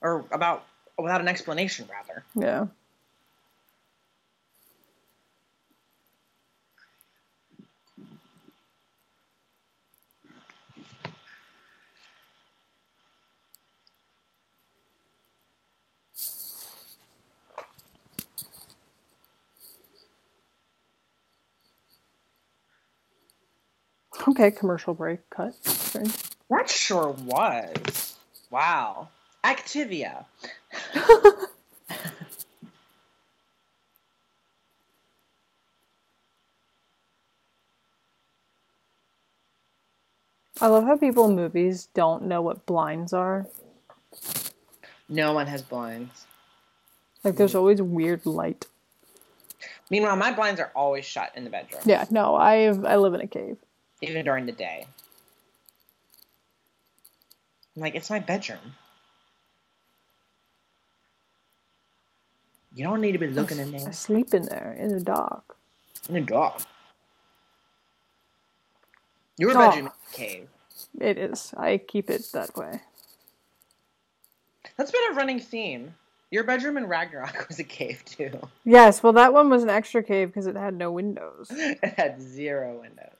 or about without an explanation, rather. Yeah. Okay, commercial break. Cut. Strange. That sure was. Wow. Activia. I love how people in movies don't know what blinds are. No one has blinds. Like, there's always weird light. Meanwhile, my blinds are always shut in the bedroom, Yeah, no, I I live in a cave. Even during the day. I'm like, it's my bedroom. You don't need to be looking in there. I sleep in there in the dark. In the dark. Your Oh. bedroom is a cave. It is. I keep it that way. That's been a running theme. Your bedroom in Ragnarok was a cave too. Yes, well, that one was an extra cave because it had no windows, it had zero windows.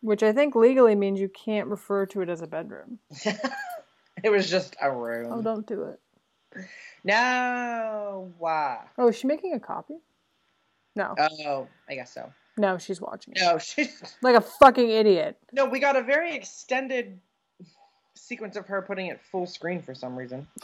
Which I think legally means you can't refer to it as a bedroom. it was just a room. Oh, don't do it. No, why? Oh, is she making a copy? No, Oh, I guess so. no, she's watching it No, she's like a fucking idiot. no. We got a very extended sequence of her putting it full screen for some reason.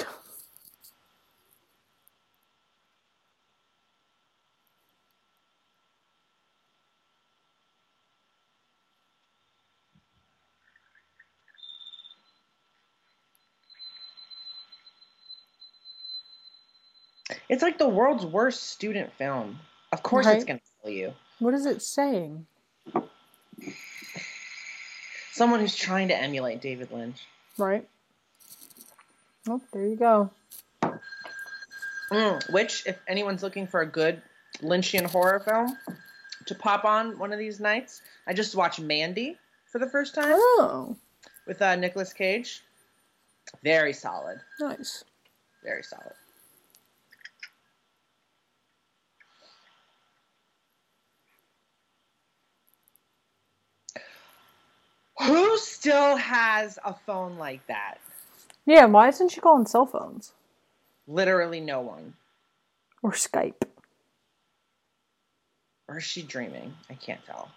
It's like the world's worst student film. Of course, it's gonna kill you. What is it saying? Someone who's trying to emulate David Lynch. Right. Oh, there you go. Mm, which, if anyone's looking for a good Lynchian horror film to pop on one of these nights, I just watched Mandy for the first time Oh, with uh, Nicolas Cage. Very solid. nice. Very solid. Who still has a phone like that? Yeah, why isn't she calling cell phones Literally no one. or Skype? Or is she dreaming? I can't tell.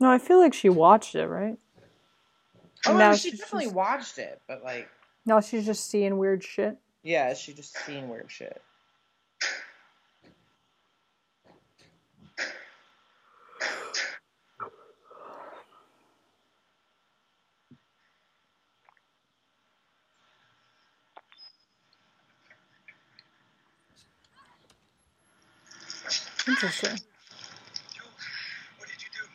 No, I feel like she watched it, right? Oh, no, she definitely just- watched it, but like, Now she's just seeing weird shit. yeah, she's just seeing weird shit. Interesting. What did you do?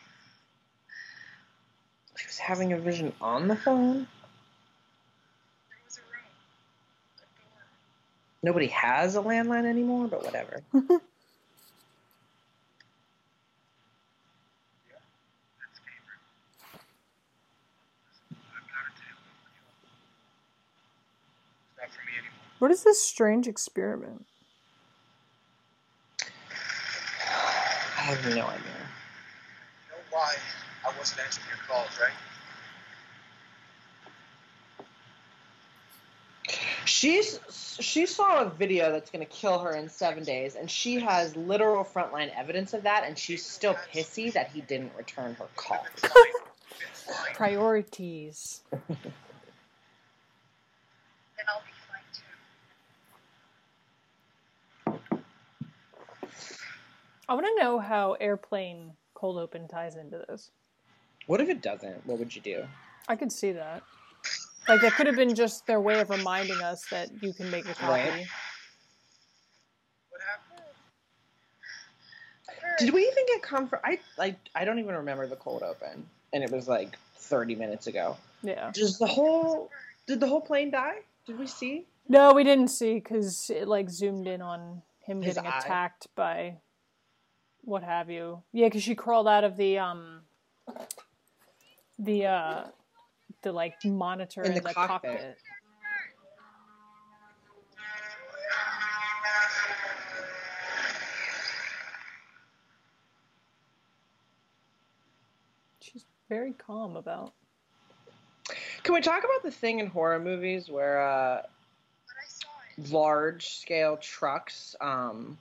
She was having a vision on the phone. There was a room. A door. Nobody has a landline anymore, but whatever. That's Gabriel. I'm not a tail. It's not for me anymore. What is this strange experiment? Have no idea. You know why I wasn't answering your calls, right? She's she saw a video that's going to kill her in seven days, and she has literal frontline evidence of that, and she's still pissy that he didn't return her call. I've been fine. Been fine. Priorities. Then I'll be fine too. I want to know how airplane cold open ties into this. What if it doesn't? What would you do? I could see that. Like that could have been just their way of reminding us that you can make a copy. Right. Did we even get comfort? I like I don't even remember the cold open, and it was like thirty minutes ago. Yeah. Does the whole did the whole plane die? Did we see? No, we didn't see because it like zoomed in on him His getting eye. attacked by what have you. Yeah, because she crawled out of the um the uh the like monitor In in, the the, cockpit. cockpit. She's very calm about. Can we talk about the thing in horror movies where uh, But I saw it. large scale trucks um,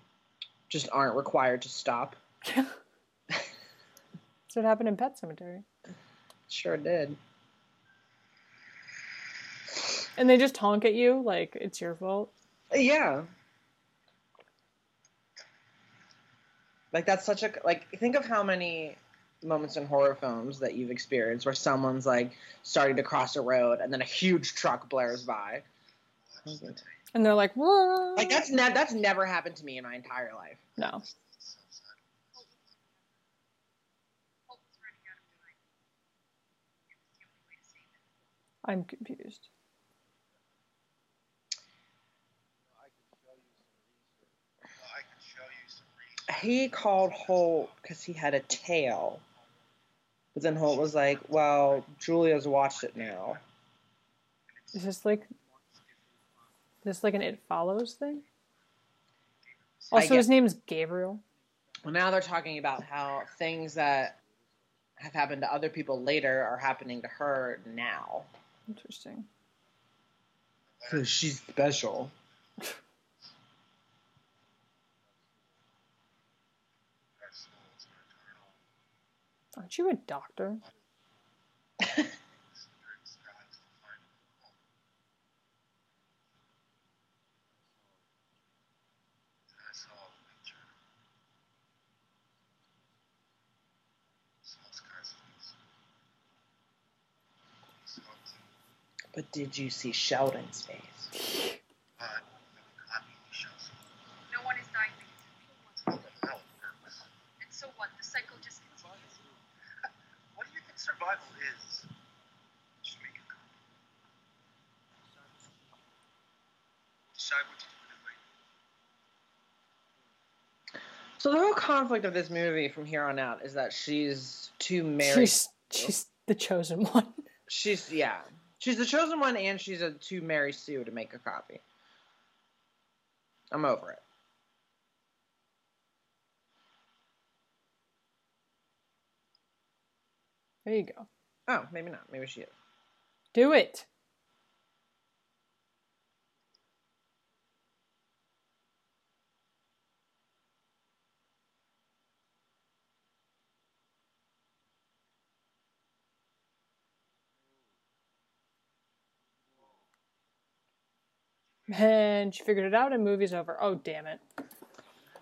just aren't required to stop? Yeah. That's what happened in Pet Sematary. Sure did. And they just honk at you like it's your fault. Yeah. Like that's such a like think of how many moments in horror films that you've experienced where someone's like starting to cross a road and then a huge truck blares by. And they're like, "Whoa." Like that's ne- that's never happened to me in my entire life. no. Hope was running out of time. It was the only way to save it. I'm confused. I can show you some research. He called Holt because he had a tail. But then Holt was like, well, Julia's watched it now. Is this like this like an It Follows thing? Also, get- his name's Gabriel. Well, now they're talking about how things that have happened to other people later are happening to her now. Interesting. So she's special. Our souls are eternal. Aren't you a doctor? Spirit strives to find a home. I saw a picture. Saw scars from this. Saw two. But did you see Sheldon's face? But the copy shows No one is dying because of me. how it works. And so what? The cycle just continues. What do you think survival is? Just make a. Decide what to do with it later. So the whole conflict of this movie from here on out is that she's too married. She's she's the chosen one. She's yeah. She's the chosen one and she's a to marry Sue to make a copy. I'm over it. There you go. Oh, maybe not. Maybe she is. Do it. And she figured it out and movie's over. Oh, damn it.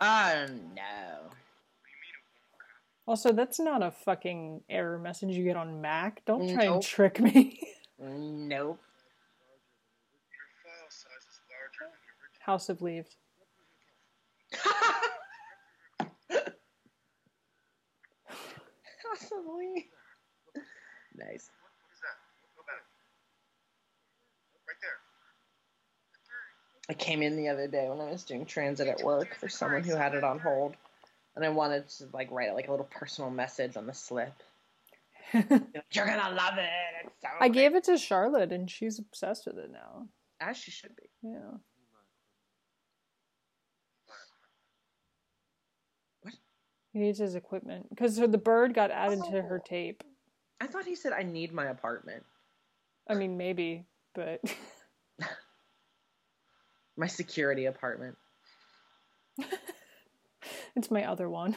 Oh no. Do you mean it won't copy? Also, that's not a fucking error message you get on Mac. Don't try and trick me. Nope. Your file size is larger than the original. House of Leaves. Nice. What, what is that? Go back. Right there. I came in the other day when I was doing transit at work for someone who had it on hold, and I wanted to like write like a little personal message on the slip. You're gonna love it. It's so I gave it to Charlotte and she's obsessed with it now. as she should be. Yeah. What? He needs his equipment because the bird got added to her Oh. tape. I thought he said I need my apartment, I mean, maybe, but my security apartment. it's my other one.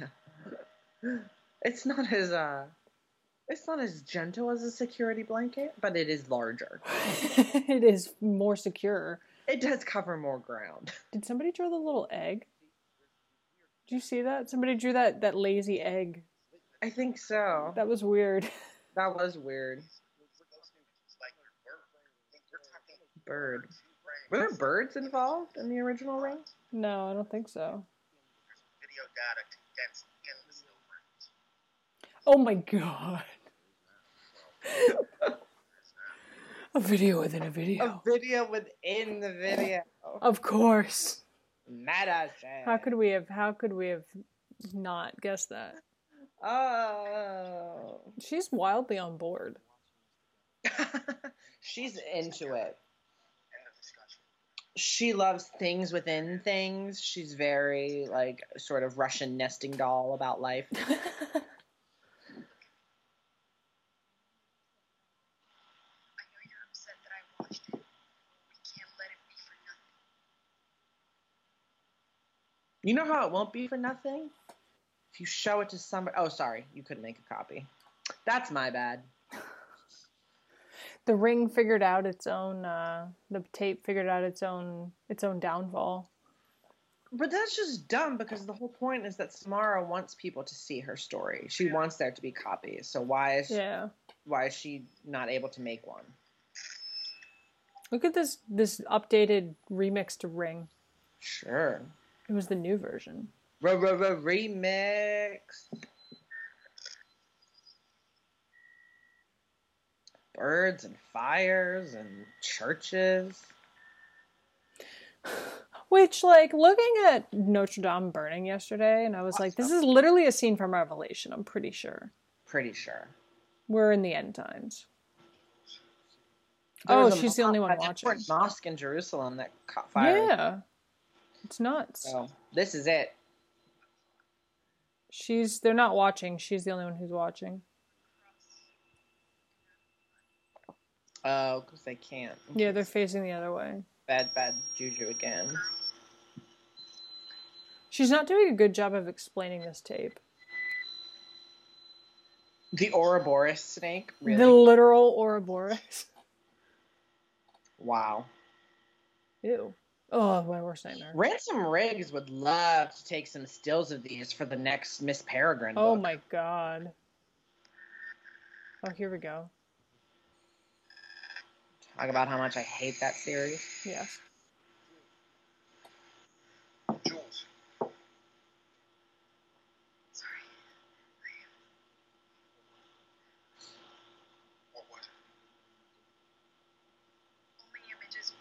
Yeah. It's not as uh, it's not as gentle as a security blanket, but it is larger. it is more secure. It does cover more ground. Did somebody draw the little egg? Did you see that? Somebody drew that that lazy egg. I think so. That was weird. That was weird. For those images, like your bird. We're talking Bird. two frames. Were there birds involved in the original ring? No, I don't think so. Video data condensed in the still frames. Oh my god. a video within a video. A video. video within the video. Of course. Meta shit. How could we have how could we have not guessed that? Oh. She's wildly on board. She's into it. End of discussion. She loves things within things. She's very like sort of Russian nesting doll about life. I know you're upset that I watched it. We can't let it be for nothing. You know how it won't be for nothing? If you show it to somebody. Oh, sorry, you couldn't make a copy. That's my bad. The ring figured out its own uh the tape figured out its own its own downfall. But that's just dumb because the whole point is that Samara wants people to see her story. She wants there to be copies. So why is Yeah. why is she not able to make one? Look at this this updated remix to Ring. Sure. It was the new version. Remix. Birds and fires and churches. Which, like, looking at Notre Dame burning yesterday, and I was like, this is literally a scene from Revelation, I'm pretty sure. Pretty sure. We're in the end times. There Oh, she's the only one watching. mosque in Jerusalem that caught fire. Yeah. It's nuts. So this is it. She's they're not watching. She's the only one who's watching. Oh, because they can't. Yeah, they're facing the other way. Bad, bad juju again. She's not doing a good job of explaining this tape. The Ouroboros snake. Really? The literal Ouroboros. wow. Ew. Oh, my worst nightmare. Ransom Riggs would love to take some stills of these for the next Miss Peregrine. Oh book. my god. Oh, here we go. Talk about how much I hate that series. Yes. Jules. Sorry. What was it? Only images.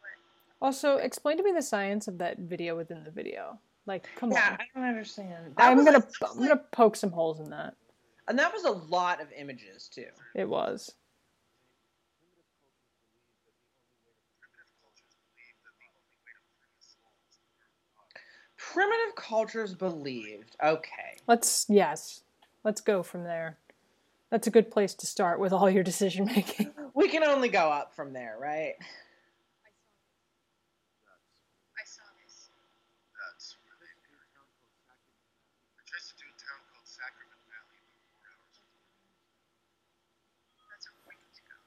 But Also, explain to me the science of that video within the video. Like, come Yeah, on. I don't understand. That I'm gonna a- that was I'm gonna poke some holes in that. and that was a lot of images too. It was. Primitive cultures believe that the only way to free a soul is to learn God. Primitive cultures believed. Okay. Let's yes. Let's go from there. That's a good place to start with all your decision making. We can only go up from there, right? I saw this. That's where they buried him. I traced it to a town called Sacrament Valley about four hours from here. That's where we need to go.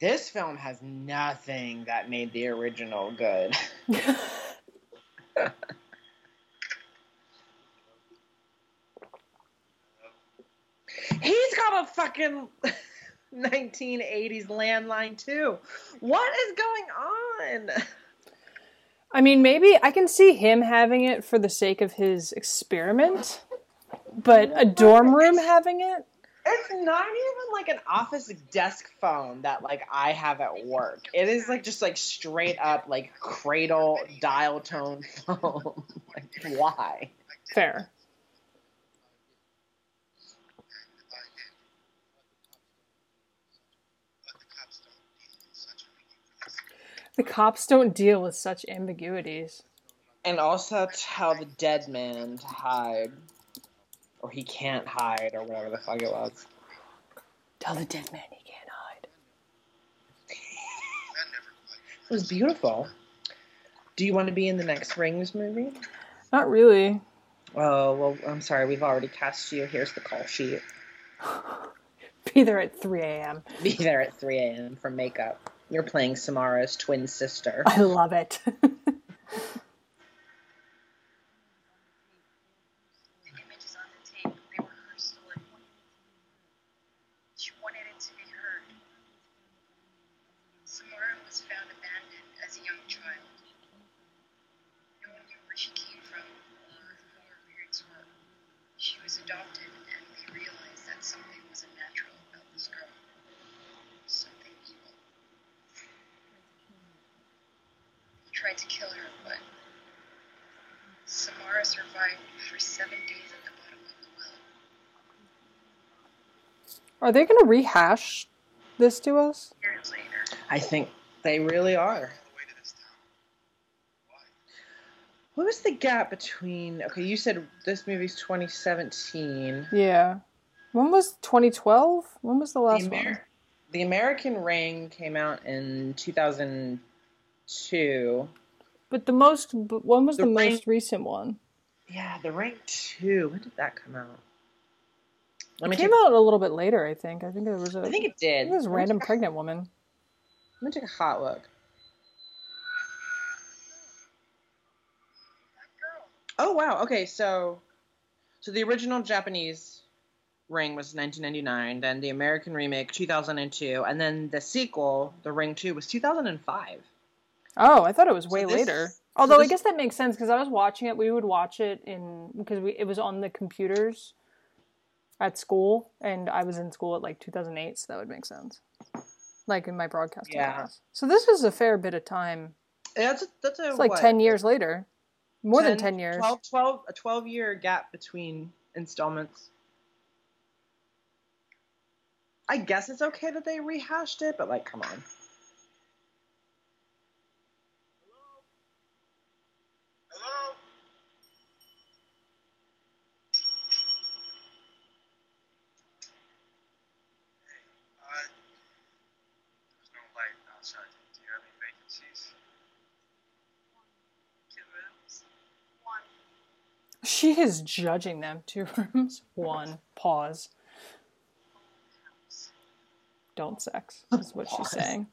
This film has nothing that made the original good. He's got a fucking 1980s landline too. What is going on? I mean, maybe I can see him having it for the sake of his experiment, but a dorm room having it? It's not even like an office desk phone that like I have at work. It is like just like straight up like cradle dial tone phone. like why? Fair. The cops don't deal with such ambiguities. And also tell the dead man to hide. Or he can't hide or whatever the fuck it was. Tell the dead man he can't hide. It was beautiful. Do you want to be in the next Rings movie? Not really. Oh, well, I'm sorry. We've already cast you. Here's the call sheet. Be there at 3 a.m. Be there at 3 a.m. for makeup. You're playing Samara's twin sister. I love it. The images on the tape, they were her story. She wanted it to be heard. Samara was found abandoned as a young child. No one knew where she came from or who her parents were. She was adopted, and we realized that something was unnatural about this girl. Something evil. He tried to kill her, but Samara survived for seven days at the bottom of the well. Are they going to rehash this to us? Years later, I think they really are. On the way to this town. Why? What was the gap between? Okay, you said this movie's 2017. Yeah. When was 2012? When was the last the, one? The American Ring came out in 2002. But the most, but when was the, The Ring- most recent one? Yeah, The Ring 2. When did that come out? Let It came take, out a little bit later, I think. I think it was a. I think it I did. think it was a random pregnant woman. gonna take a hot look. Oh wow. Okay, so so the original Japanese Ring was 1999, then the American remake 2002, and then the sequel, The Ring 2, was 2005. Oh, I thought it was So way this- later. so Although I guess that makes sense because I was watching it. We would watch it in because we it was on the computers at school, and I was in school at like 2008, so that would make sense. Like in my broadcasting Yeah. class. So this is a fair bit of time. That's a, that's a It's like what? 10 years later. More than 10, 10 years. 12, 12 a 12 year gap between installments. I guess it's okay that they rehashed it, but like, come on. Hello? Hey, uh, there's no light outside. Do you have any vacancies? Two rooms. One. She is judging them. Two rooms, one. Pause. Don't sex, is what she's saying.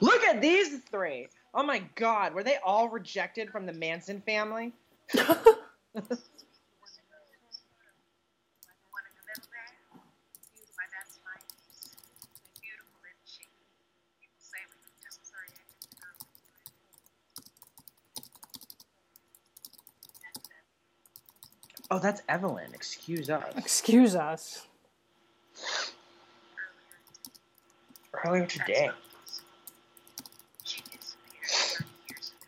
Look at these three. Oh my god, were they all rejected from the Manson family? One in the middle there. My best friend. Beautiful, isn't she? People say we can just sorry I didn't know. That's it. Oh, that's Evelyn. Excuse us. Excuse us. Earlier today. She disappeared 30 years ago.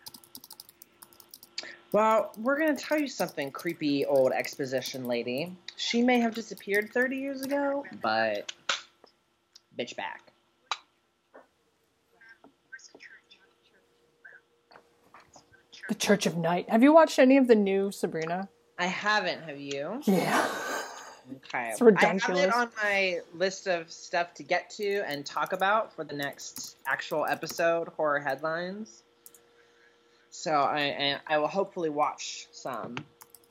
Well, we're gonna tell you something, creepy old exposition lady. She may have disappeared 30 years ago, but bitch back. Where's the church? The Church of Night. Have you watched any of the new Sabrina? I haven't, have you? Yeah. Okay. It's I have it on my list of stuff to get to and talk about for the next actual episode, horror headlines. So I I, I will hopefully watch some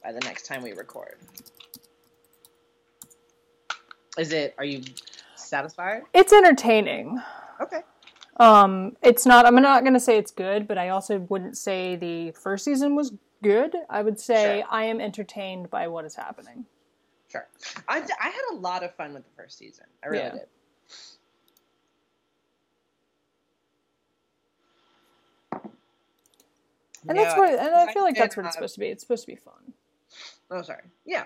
by the next time we record. Is it? Are you satisfied? It's entertaining. Okay. Um, it's not. I'm not gonna say it's good, but I also wouldn't say the first season was good. I would say Sure. I am entertained by what is happening. Sure. I, I had a lot of fun with the first season. I really Yeah. did. And that's what. And I feel like that's what it's supposed to be. It's supposed to be fun. Oh, sorry. Yeah.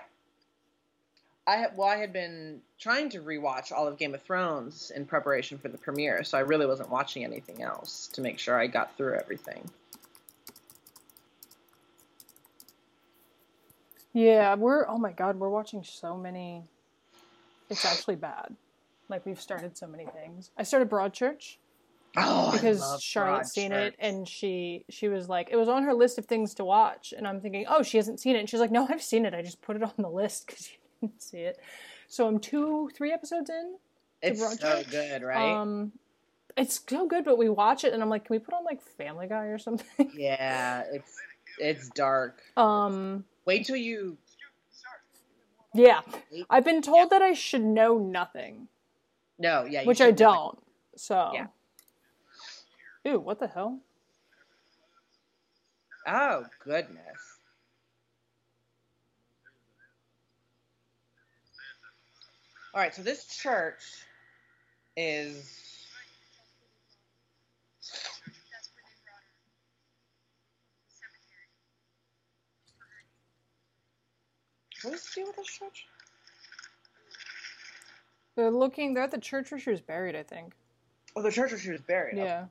I well, I had been trying to rewatch all of Game of Thrones in preparation for the premiere, so I really wasn't watching anything else to make sure I got through everything. Yeah, we're. Oh my god, we're watching so many. It's actually bad. Like we've started so many things. I started Broadchurch Oh, because Charlotte's seen it, and she she was like, it was on her list of things to watch, and I'm thinking, oh, she hasn't seen it, and she's like, no, I've seen it. I just put it on the list because see it. So I'm two, three episodes in. it's so good, right? Um, it's so good, but we watch it, and I'm like, can we put on like Family Guy or something? yeah, it's it's dark. um, Wait till you. yeah, I've been told that I should know nothing. No, yeah, you which I don't. So, Yeah. Ew, what the hell? Oh goodness. All right, so this church is What is where they brought her. Cemetery. what does it do with this church? They're looking. They're at the church where she was buried. I think. Oh, the church where she was buried. Yeah,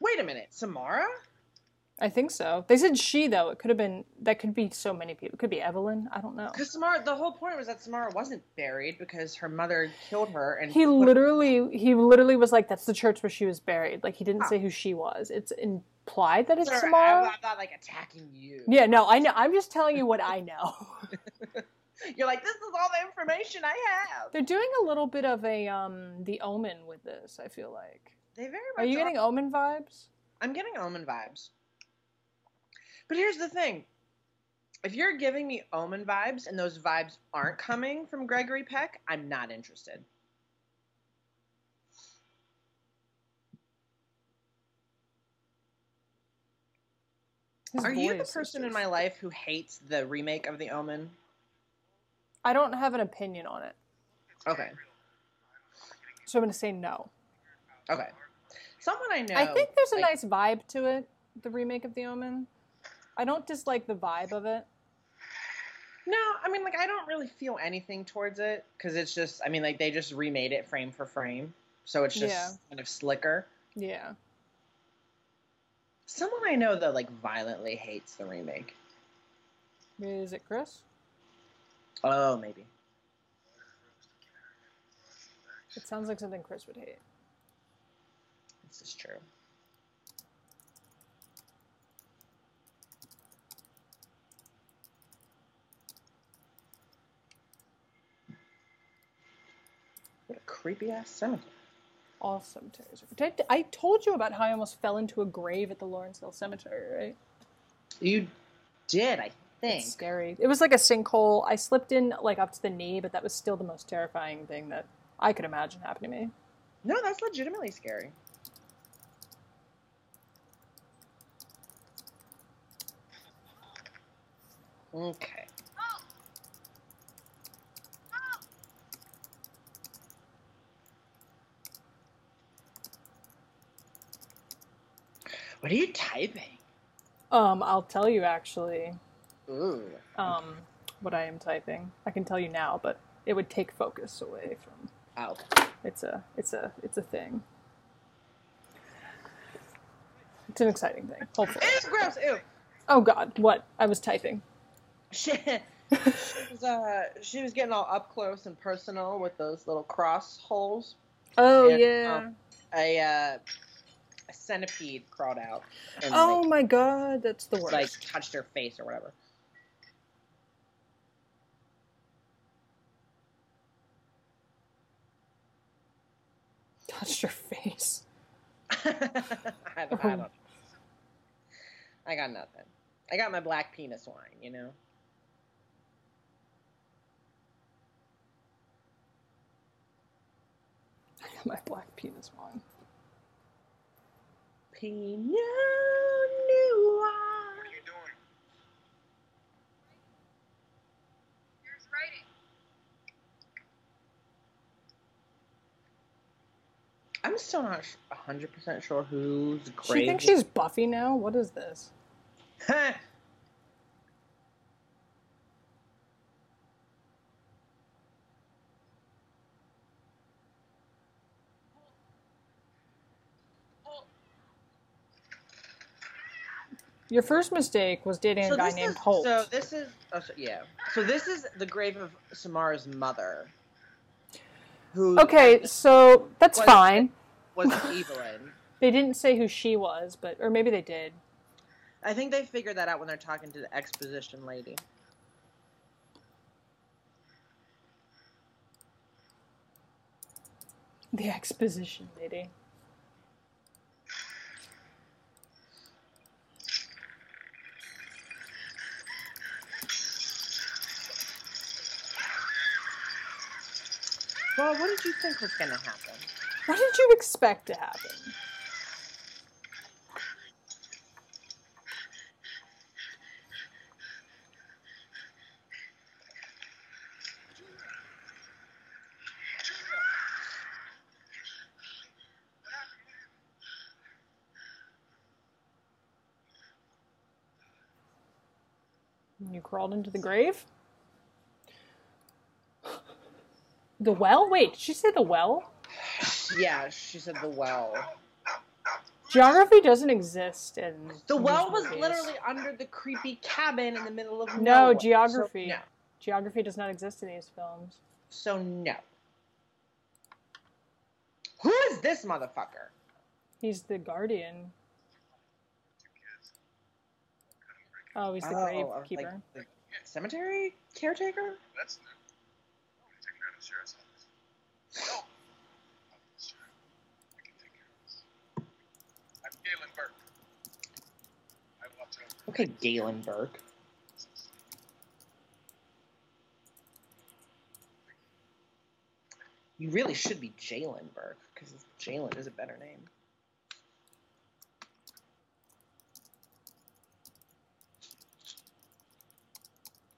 Wait a minute, Samara? I think so. They said she though. It could have been. That could be so many people. It could be Evelyn. I don't know. Because Samara, the whole point was that Samara wasn't buried because her mother killed her and He literally, he literally was like, "That's the church where she was buried." Like he didn't Ah. say who she was. It's implied that it's Sorry, Samara. I'm not like attacking you. Yeah, no, I know. I'm just telling you what I know. You're like, this is all the information I have. They're doing a little bit of a um the Omen with this. I feel like. They very much Are you getting Omen vibes? I'm getting Omen vibes. But here's the thing. If you're giving me Omen vibes and those vibes aren't coming from Gregory Peck, I'm not interested. His Are you the person in my life who hates the remake of The Omen? I don't have an opinion on it, Okay. so I'm going to say no. Okay. Someone I know. I think there's a like- nice vibe to it, the remake of The Omen. I don't dislike the vibe of it. No, I mean, like, I don't really feel anything towards it because it's just, I mean, like, they just remade it frame for frame. So it's just Yeah. kind of slicker. Yeah. Someone I know, though, like, violently hates the remake. Is it Chris? Oh, maybe. It sounds like something Chris would hate. This is true. What a creepy ass cemetery. All cemeteries. I, I told you about how I almost fell into a grave at the Lawrenceville Cemetery, right? You did, I think. It's scary. It was like a sinkhole. I slipped in like up to the knee, but that was still the most terrifying thing that I could imagine happened to me. No, that's legitimately scary. Okay. What are you typing? Um, I'll tell you actually. Ooh. Um, what I am typing. I can tell you now, but it would take focus away from. Oh. It's a. It's a. It's a thing. It's an exciting thing. Hopefully. It's gross. Ew. Oh God, what? I was typing. She, she was uh she was getting all up close and personal with those little cross holes. Oh And, yeah. um, A uh a centipede crawled out and oh like, my God, that's the worst. like touched her face or whatever. touched your face. I, don't, I, don't, oh. I got nothing. I got my black penis wine, you know. I got my black penis wrong. Pinot What are you doing? There's writing. I'm still not sh- 100% sure who's She grave. thinks she's Buffy now. What is this? Your first mistake was dating a guy named is, Holt. So this is oh, so, yeah. So this is the grave of Samara's mother, who okay, so that's Was- fine. was Evelyn. They didn't say who she was, but or maybe they did. I think they figured that out when they're talking to the exposition lady. The exposition lady. Well, what did you think was going to happen? What did you expect to happen? You crawled into the grave? The well? Wait, did she say the well? Yeah, she said the well. Geography doesn't exist in The well was movies. literally under the creepy cabin in the middle of No, nowhere. geography. So, no. Geography does not exist in these films. So no. Who is this motherfucker? He's the guardian. Oh, he's the Oh, gravekeeper. like the cemetery caretaker? That's sheriff's I can take care of this. I'm Galen Burke. I want to. Okay, Galen Burke. You really should be Jalen Burke because Jalen is a better name.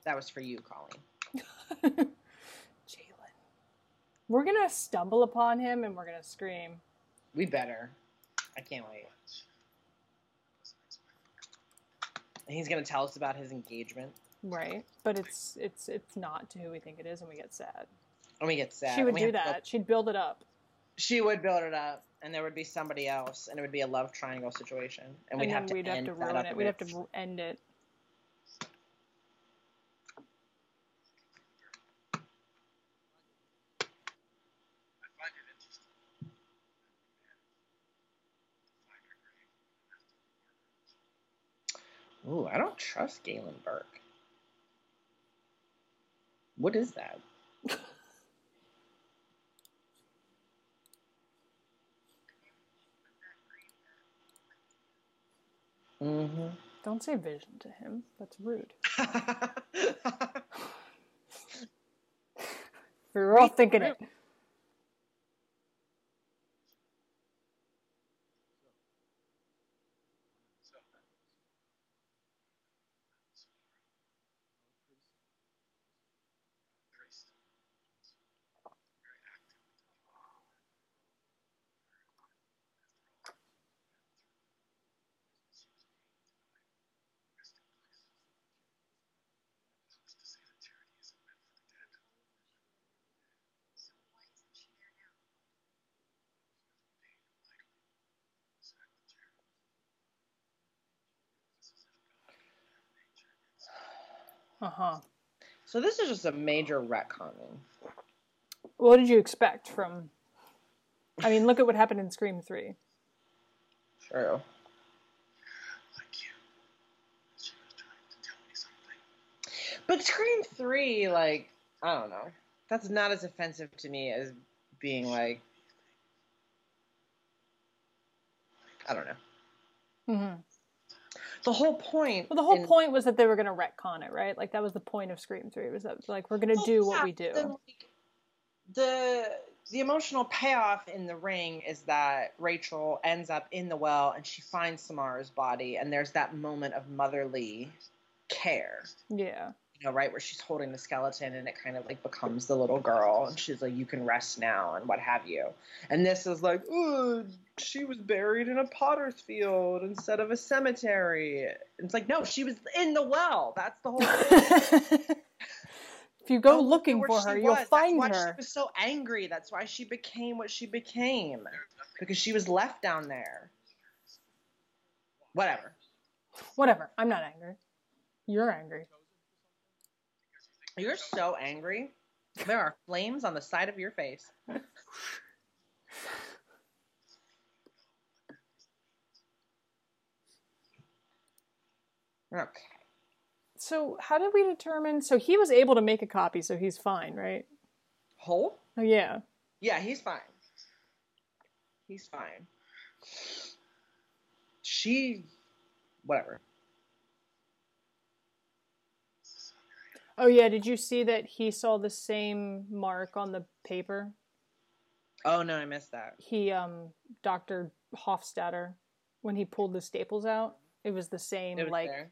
That was for you, Colleen. We're gonna stumble upon him and we're gonna scream. We better. I can't wait. And he's gonna tell us about his engagement. Right. But it's it's it's not to who we think it is and we get sad. And we get sad. she would do have to go- that. She'd build it up. she would build it up, and there would be somebody else, and it would be a love triangle situation, and And, we'd have to we'd end have to ruin it. We'd have to end it. I find it interesting. Find her grave. Ooh, I don't trust Galen Burke. What is that? mm-hmm. Don't say vision to him. That's rude. We were all thinking it. So, priest. Very active. Who's to say that charity isn't meant for the dead? So why isn't she there now? Being likely. Sack the charity. This is if God and nature gets Uh huh. so this is just a major retconning. What did you expect from? I mean, look at what happened in Scream Three. True. like you. She was trying to tell me something. But Scream 3, like, I don't know. That's not as offensive to me as being like, I don't know. Mm-hmm. The whole point. Well, the whole in- point was that they were going to retcon it, right? Like that was the point of Scream Three. Was that like we're going to do what we do? then, like, the the emotional payoff in the ring is that Rachel ends up in the well and she finds Samara's body, and there's that moment of motherly care. Yeah. You know, right where she's holding the skeleton and it kind of like becomes the little girl, and she's like, "You can rest now," and what have you. And this is like, "Ooh, she was buried in a potter's field instead of a cemetery." It's like, no, she was in the well. That's the whole. thing. if you go Don't look at looking for her, you'll That's find why her. She was so angry. That's why she became what she became because she was left down there. Whatever. Whatever. I'm not angry. You're angry. You're so angry. There are flames on the side of your face. Okay. So how did we determine? So he was able to make a copy, so he's fine, right? Whole? Oh yeah. Yeah, he's fine. He's fine. She, whatever. Oh yeah. Did you see that he saw the same mark on the paper? Oh no, I missed that. He, um, Doctor Hofstadter, when he pulled the staples out, it was the same was like there.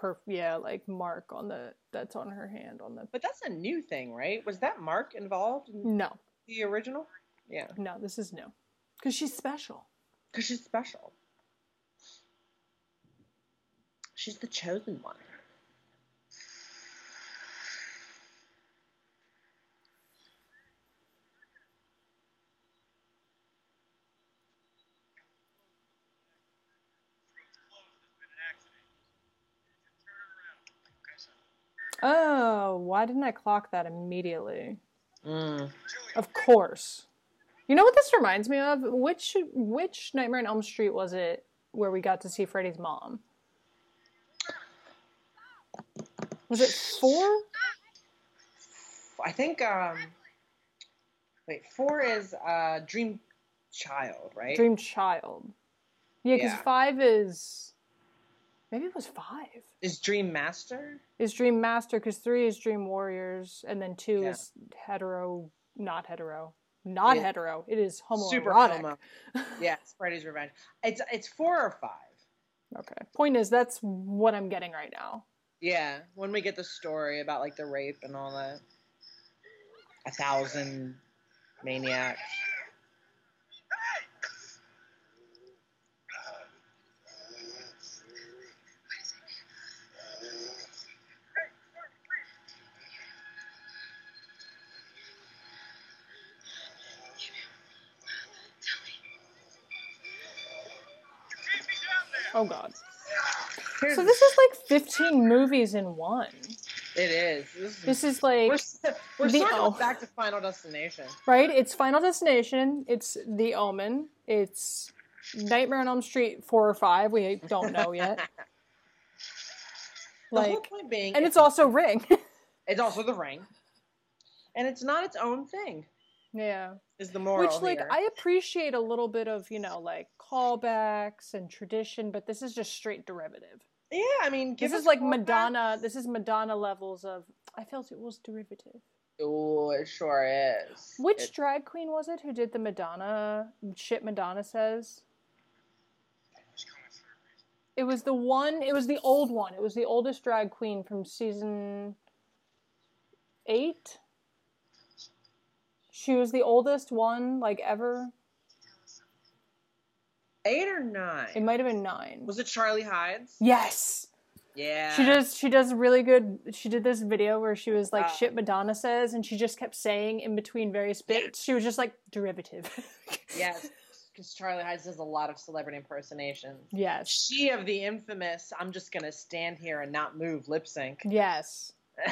perf yeah like mark on the that's on her hand on the But that's a new thing, right? Was that Mark involved in no the original? Yeah, no this is new because she's special. because she's special. She's the chosen one. Oh, why didn't I clock that immediately? Mm. Of course. You know what this reminds me of? Which which Nightmare on Elm Street was it where we got to see Freddy's mom? Was it four? I think. um Wait, four is uh Dream Child, right? Dream Child. Yeah, because Yeah. five is maybe it was five. Is Dream Master? Is Dream Master because three is Dream Warriors and then two Yeah. is hetero, not hetero, not Yeah. hetero. It is homoerotic. Super homo. yeah, it's Freddy's Revenge. It's it's four or five. Okay. Point is, that's what I'm getting right now. Yeah, when we get the story about like the rape and all that. A thousand maniacs. Oh God. Here's- So this is like 15 movies in one. it is. This is This is like we're we're the- sort of back to Final Destination. right. It's Final Destination. It's The Omen. It's Nightmare on Elm Street four or five. We don't know yet. The whole point being, and it's also Ring. it's also the ring, and it's not its own thing. Yeah. Is the moral Which, like, here. I appreciate a little bit of, you know, like callbacks and tradition, but this is just straight derivative. yeah, I mean, give This is like. Madonna. This is Madonna levels of. I felt it was derivative. Oh, it sure is. Which It- drag queen was it who did the Madonna shit? Madonna says it was the one. It was the old one. It was the oldest drag queen from season eight. She was the oldest one like ever. eight or nine? It might have been nine. Was it Charlie Hides? Yes. Yeah. She does. She does really good. She did this video where she was like, Ah. "Shit, Madonna says," and she just kept saying in between various bits. She was just like derivative. Yes, because Charlie Hides does a lot of celebrity impersonations. yes. She of the infamous "I'm just gonna stand here and not move" lip sync, Yes.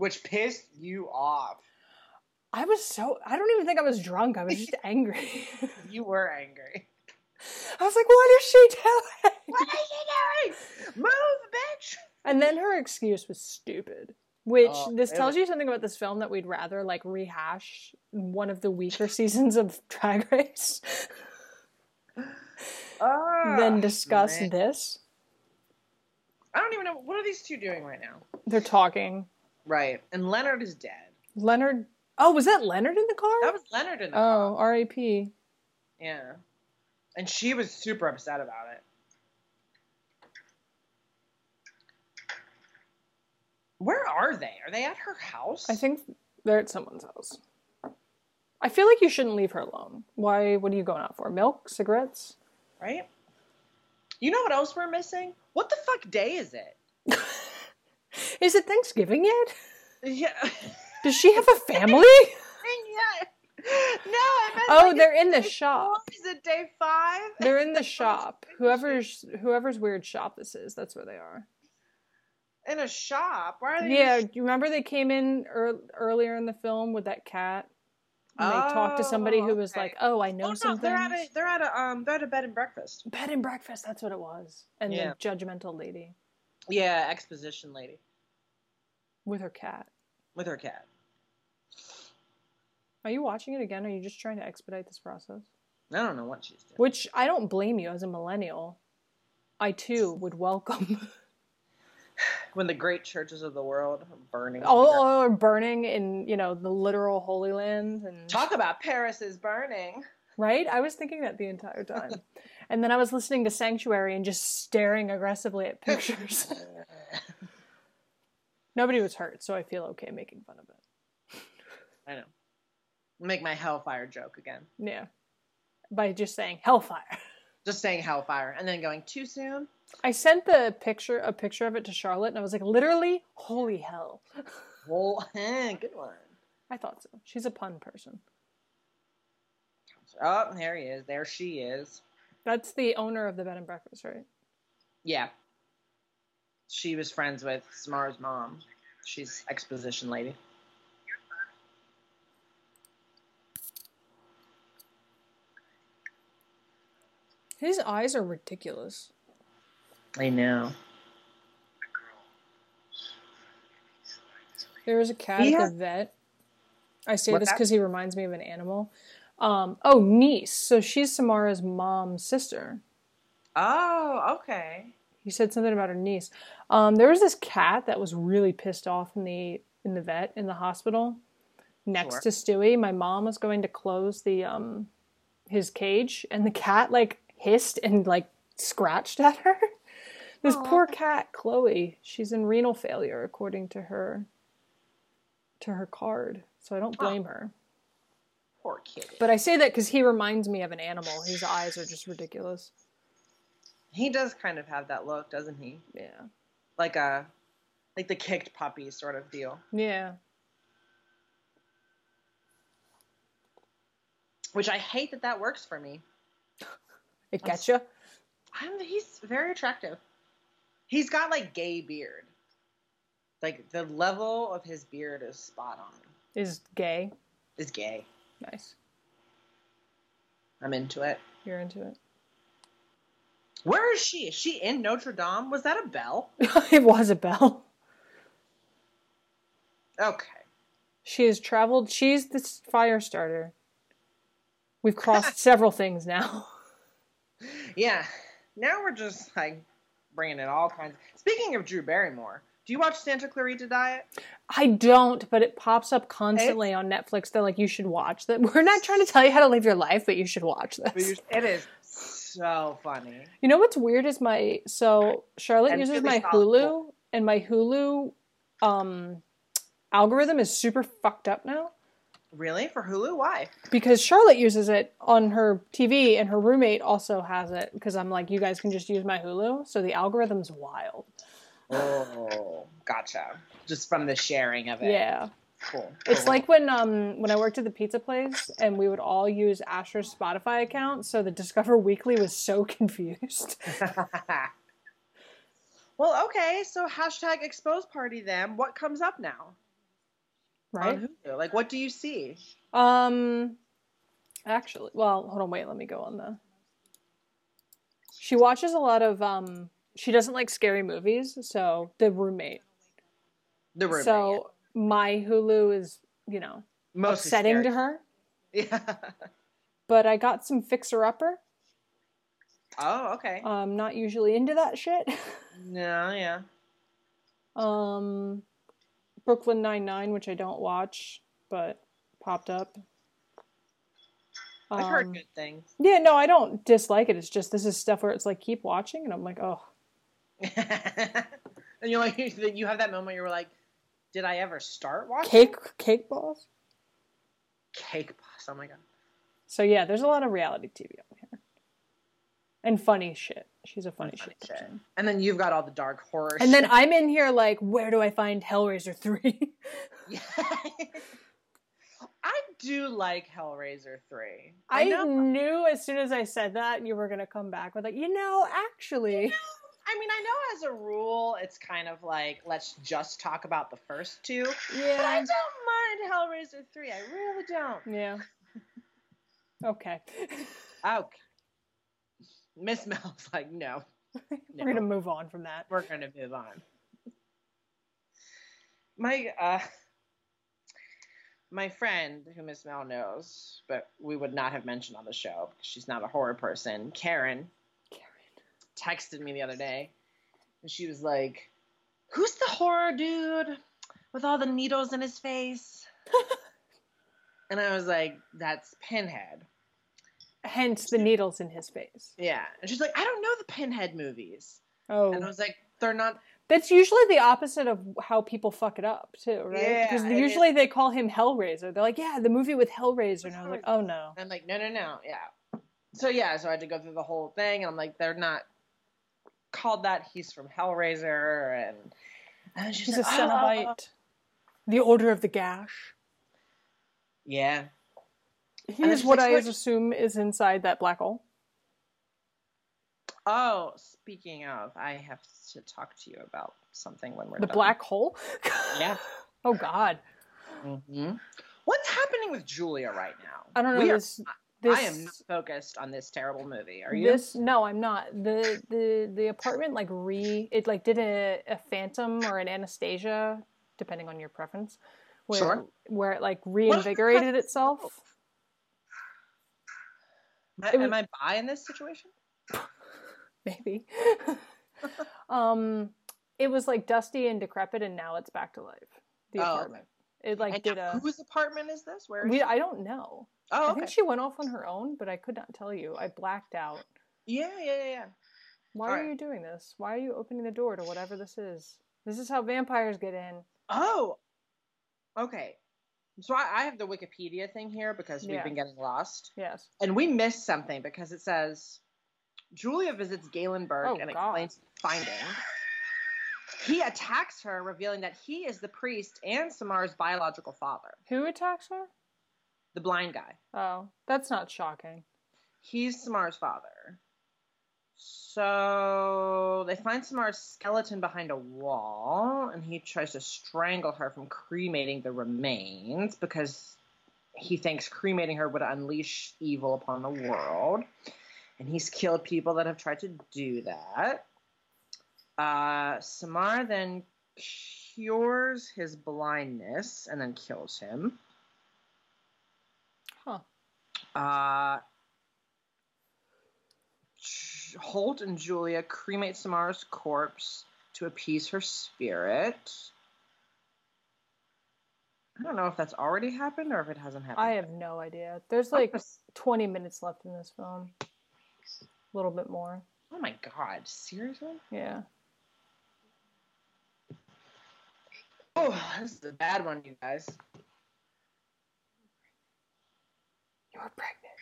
which pissed you off. I was so. I don't even think I was drunk. I was just angry. You were angry. I was like, "What is she doing?" What is she doing? Move, bitch! And then her excuse was stupid. Which Oh, this tells was- you something about this film that we'd rather like rehash one of the weaker seasons of Drag Race Ah, than discuss man. this. I don't even know what are these two doing right now. They're talking. Right, and Leonard is dead. Leonard. Oh, was that Leonard in the car? That was Leonard in the oh, car. oh, R.A.P. Yeah. And she was super upset about it. Where are they? Are they at her house? I think they're at someone's house. I feel like you shouldn't leave her alone. Why? What are you going out for? Milk? Cigarettes? Right? You know what else we're missing? What the fuck day is it? Is it Thanksgiving yet? Yeah. Does she have a family? yeah. No, I meant Oh, like, they're in the shop. four? Is it day five? They're in the shop. Whoever's whoever's weird shop this is, that's where they are. in a shop. Why are they? in a Yeah, sh- do you remember they came in ear earlier in the film with that cat? And they talked to somebody who Oh, was okay. like, "Oh, I know Oh no, something." they're at a they're at a um they're at a bed and breakfast. Bed and breakfast. That's what it was. And Yeah. the judgmental lady Yeah, exposition lady with her cat. with her cat. Are you watching it again? Or are you just trying to expedite this process? I don't know what she's doing. Which I don't blame you as a millennial. I too would welcome When the great churches of the world are burning. Oh, to the- oh, are burning in you know the literal Holy Land and Talk about Paris is burning. right. I was thinking that the entire time, and then I was listening to Sanctuary and just staring aggressively at pictures. Nobody was hurt, so I feel okay making fun of it. I know. Make my hellfire joke again. Yeah, by just saying hellfire. Just saying hellfire and then going too soon. I sent the picture a picture of it to Charlotte, and I was like, literally, holy hell. Well, eh, good one. I thought so. She's a pun person. Oh, there he is. There she is. That's the owner of the bed and breakfast, right? Yeah. She was friends with Samara's mom. She's exposition lady. His eyes are ridiculous. I know. There was a cat He at the vet. I say What's this because he reminds me of an animal. Um, oh, niece. So she's Samara's mom's sister. Oh, okay. He said something about her niece. Um, there was this cat that was really pissed off in the in the vet in the hospital next Sure. to Stewie. My mom was going to close the um his cage, and the cat like hissed and like scratched at her. This Aw. poor cat, Chloe. She's in renal failure, according to her to her card. So I don't blame her. Poor kitty. But I say that because he reminds me of an animal. His eyes are just ridiculous. he does kind of have that look, doesn't he? Yeah. Like a like the kicked puppy sort of deal. Yeah. Which I hate that that works for me. It gets you. I'm, he's very attractive. He's got like gay beard. Like the level of his beard is spot on. Is gay. Is gay. Nice. I'm into it. You're into it. Where is she? Is she in Notre Dame? Was that a bell? it was a bell. Okay. She has traveled. She's the fire starter. We've crossed several things now. Yeah. Now we're just like bringing in all kinds. Speaking of Drew Barrymore, do you watch Santa Clarita Diet? I don't, but it pops up constantly on Netflix. They're like, you should watch that. We're not trying to tell you how to live your life, but you should watch this. It is so funny. You know what's weird is my so Charlotte And uses really my thoughtful. Hulu, and my Hulu um algorithm is super fucked up now. Really? For Hulu? Why? because Charlotte uses it on her TV and her roommate also has it because I'm like, you guys can just use my Hulu. So the algorithm's wild. Oh, gotcha. Just from the sharing of it. Yeah. Cool. It's like when um when I worked at the pizza place and we would all use Asher's Spotify account, so the Discover Weekly was so confused. well, okay. So hashtag expose party then. What comes up now Right? Like, what do you see? Um actually well, hold on, wait, let me go on the She watches a lot of um she doesn't like scary movies, so the roommate. The roommate. So my Hulu is, you know, Mostly upsetting scary. to her. Yeah. But I got some Fixer Upper. oh, okay. I'm not usually into that shit. no, yeah. um, Brooklyn Nine Nine, which I don't watch, but popped up. I've heard Um, good things. Yeah, no, I don't dislike it. It's just this is stuff where it's like keep watching, and I'm like, oh, and you're like, you have that moment. You're like, did I ever start watching cake cake balls. Cake Boss? Oh my god. So yeah, there's a lot of reality TV on here, and funny shit. She's a funny, Funny shit shit. And then you've got all the dark horror. And then. I'm in here like, where do I find Hellraiser three? Yeah. I do like Hellraiser three. I know. knew as soon as I said that you were gonna come back with like, you know, actually, I mean, I know as a rule, it's kind of like let's just talk about the first two. But I don't mind Hellraiser three. I really don't. yeah. Okay, Okay. Miss Mel's like, no, we're gonna move on from that. we're gonna move on. My uh, my friend, who Miss Mel knows, but we would not have mentioned on the show because she's not a horror person, Karen. Texted me the other day, and she was like, "Who's the horror dude with all the needles in his face?" and I was like, "That's Pinhead." Hence the needles in his face. Yeah, and she's like, "I don't know the Pinhead movies," Oh, and I was like, "They're not." That's usually the opposite of how people fuck it up too, right? Yeah, Because usually they call him Hellraiser. They're like, yeah, the movie with Hellraiser, and I was like, oh no. I'm like, no, no, no, yeah. So yeah, so I had to go through the whole thing, and I'm like, they're not called that. He's from Hellraiser, and and she's He's a like, Cenobite. The Order of the Gash. Yeah. He is what like I assume is inside that black hole. Oh, speaking of, I have to talk to you about something when we're The done. black hole? Yeah. oh God. hmm What's happening with Julia right now? I don't know. We are- this, I am focused on this terrible movie. Are you? This no, I'm not. The the the apartment like re it like did a, a phantom or an Anastasia, depending on your preference, where Sure. where it like reinvigorated itself. Am I, it was- am I bi in this situation? Maybe. um, it was like dusty and decrepit, and now it's back to life. The Oh, apartment. It like And did a. whose apartment is this? Where is We? I don't know. Oh, I think she went off on her own, but I could not tell you. I blacked out. Yeah, yeah, yeah, yeah. Why All are right. you doing this? Why are you opening the door to whatever this is? This is how vampires get in. Oh, okay. So I, I have the Wikipedia thing here because we've been getting lost, Yes. and we missed something because it says Julia visits Galen Burke Oh, and God. explains the finding. He attacks her, revealing that he is the priest and Samar's biological father, Who attacks her? The blind guy. Oh, that's not shocking. He's Samar's father. So they find Samar's skeleton behind a wall, and he tries to strangle her from cremating the remains because he thinks cremating her would unleash evil upon the world. And he's killed people that have tried to do that. Uh, Samar then cures his blindness and then kills him. Uh, Holt and Julia cremate Samara's corpse to appease her spirit. I don't know if that's already happened or if it hasn't happened. I have no idea. There's like 20 minutes left in this film. A little bit more. Oh my god, seriously? Yeah. Oh, this is a bad one, you guys. You're pregnant.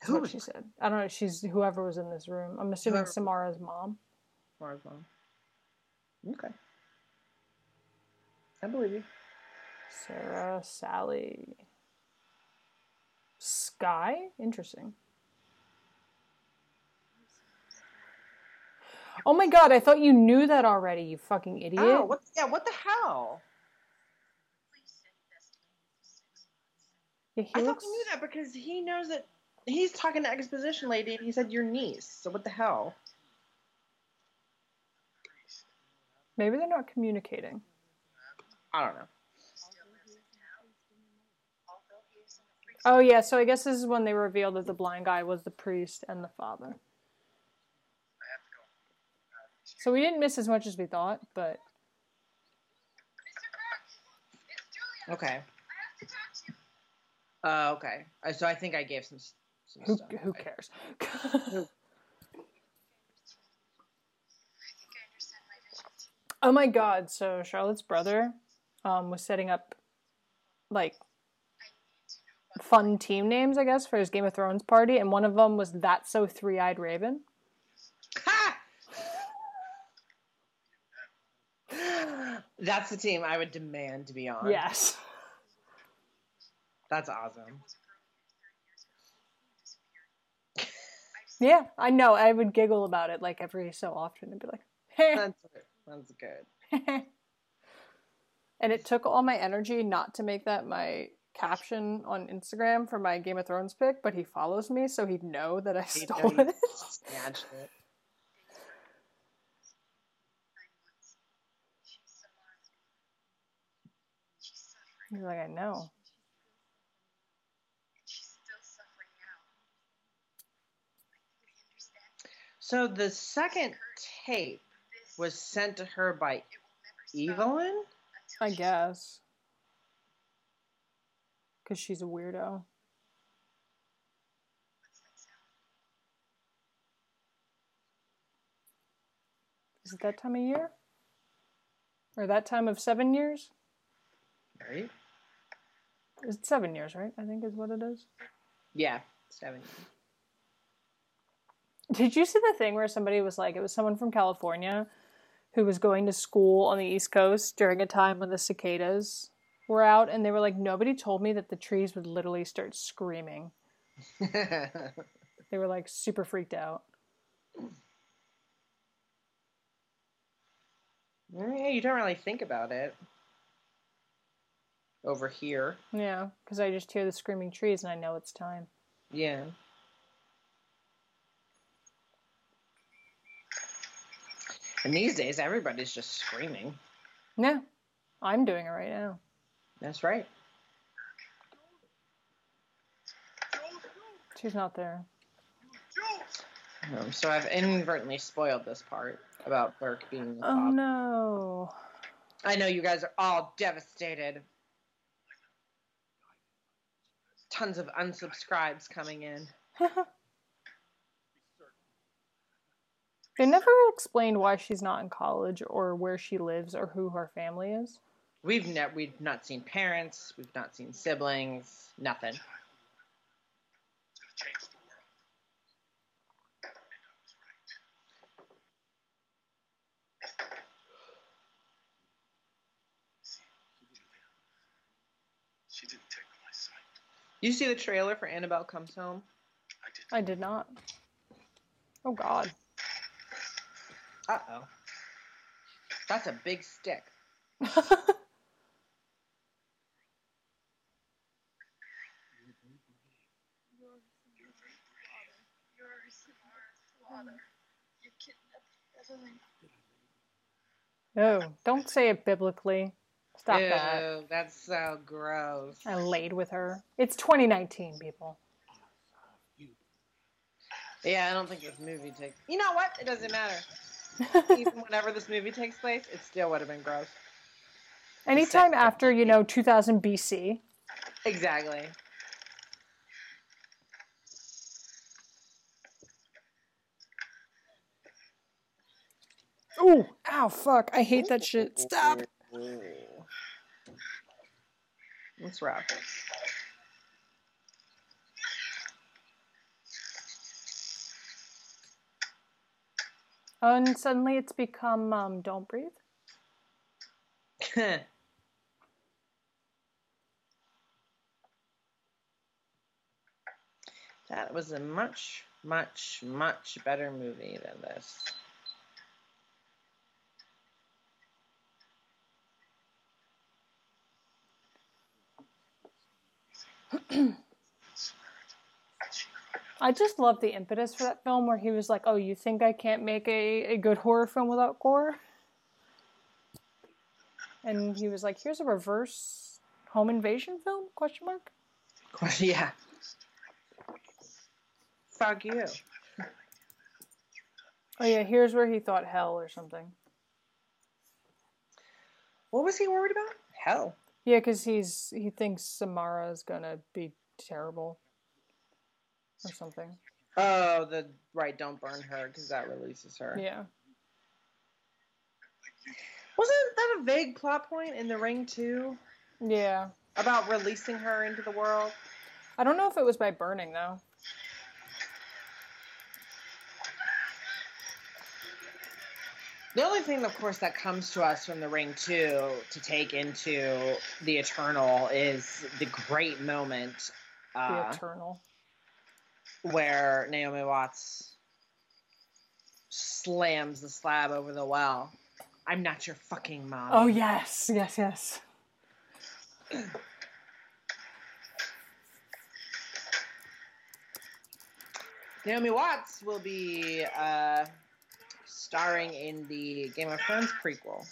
That's Who what she said. I don't know. She's whoever was in this room. I'm assuming Samara's mom. Samara's mom? Okay. I believe you. Sarah, Sally, Sky. Interesting. Oh my god! I thought you knew that already. You fucking idiot. Oh, what? Yeah, what the hell? Yeah, he I thought looks. we knew that because he knows that he's talking to exposition lady and he said your niece. So what the hell? Maybe they're not communicating. I don't know. Oh yeah, so I guess this is when they revealed that the blind guy was the priest and the father. I have to go. So we didn't miss as much as we thought, but Mr. Burke, it's Julia. Okay. I have to talk to Uh, okay. So I think I gave some, some Who stuff. who cares? I think I understand my visions. oh my god! So Charlotte's brother um, was setting up like I need to know about fun team names, I guess, for his Game of Thrones party, and one of them was That's So Three Eyed Raven. Ha! That's the team I would demand to be on. Yes. That's awesome. There was a girl here 30 years ago who disappeared. I've seen Yeah, I know. I would giggle about it like every so often and be like, "Heh." That's, that's good. and it took all my energy not to make that my caption on Instagram for my Game of Thrones pick, but he follows me, so he'd know that I You stole it. snatched it. nine months. She's Samara's daughter. She's suffering. He's like, I know. And she's still suffering now. I think we understand. So the second tape was sent to her by it will never stop Evelyn? I guess. Because she's a weirdo. What's that sound? Is it that time of year? Or that time of seven years? Right? It's seven years, right? I think is what it is. Yeah, seven. Did you see the thing where somebody was like, it was someone from California who was going to school on the East Coast during a time when the cicadas were out, and they were like, nobody told me that the trees would literally start screaming. They were like super freaked out. Yeah, you don't really think about it. Over here. Yeah, because I just hear the screaming trees and I know it's time. Yeah. And these days, everybody's just screaming. Yeah, I'm doing it right now. That's right. She's not there. Um, so I've inadvertently spoiled this part about Burke being the Oh no. I know you guys are all devastated. Tons of unsubscribes coming in. They never explained why she's not in college or where she lives or who her family is. We've ne- we've not seen parents. We've not seen siblings. Nothing. It's gonna change the world. And I was right. See, Julia, she didn't take my side. You see the trailer for Annabelle Comes Home? I did. I did not. Oh god. Uh oh. That's a big stick. You're Samara's father. You kidnapped Evelyn. Oh, don't say it biblically. Stop that. Ew, that's so gross. I laid with her. It's 2019, people. Yeah, I don't think this movie takes. You know what? It doesn't matter. Even whenever this movie takes place, it still would have been gross. Anytime after, you know, 2000 BC. Exactly. Ooh, ow, fuck. I hate that shit. Stop. Let's wrap. And suddenly it's become um, Don't Breathe. that was a much, much, much better movie than this. I just love the impetus for that film where he was like, oh, you think I can't make a, a good horror film without gore? And he was like, here's a reverse home invasion film? Question mark. yeah. Fuck you. Oh yeah, here's where he thought hell or something. What was he worried about? Hell. Yeah, because he's he thinks Samara is gonna be terrible or something. Oh, the right. Don't burn her because that releases her. Yeah. Wasn't that a vague plot point in the ring too Yeah. about releasing her into the world? I don't know if it was by burning though. The only thing, of course, that comes to us from the ring too to take into the Eternal is the great moment The uh, eternal. Where Naomi Watts slams the slab over the well. I'm not your fucking mom. Oh yes, yes, yes. Naomi Watts will be uh, starring in the Game of Thrones prequel.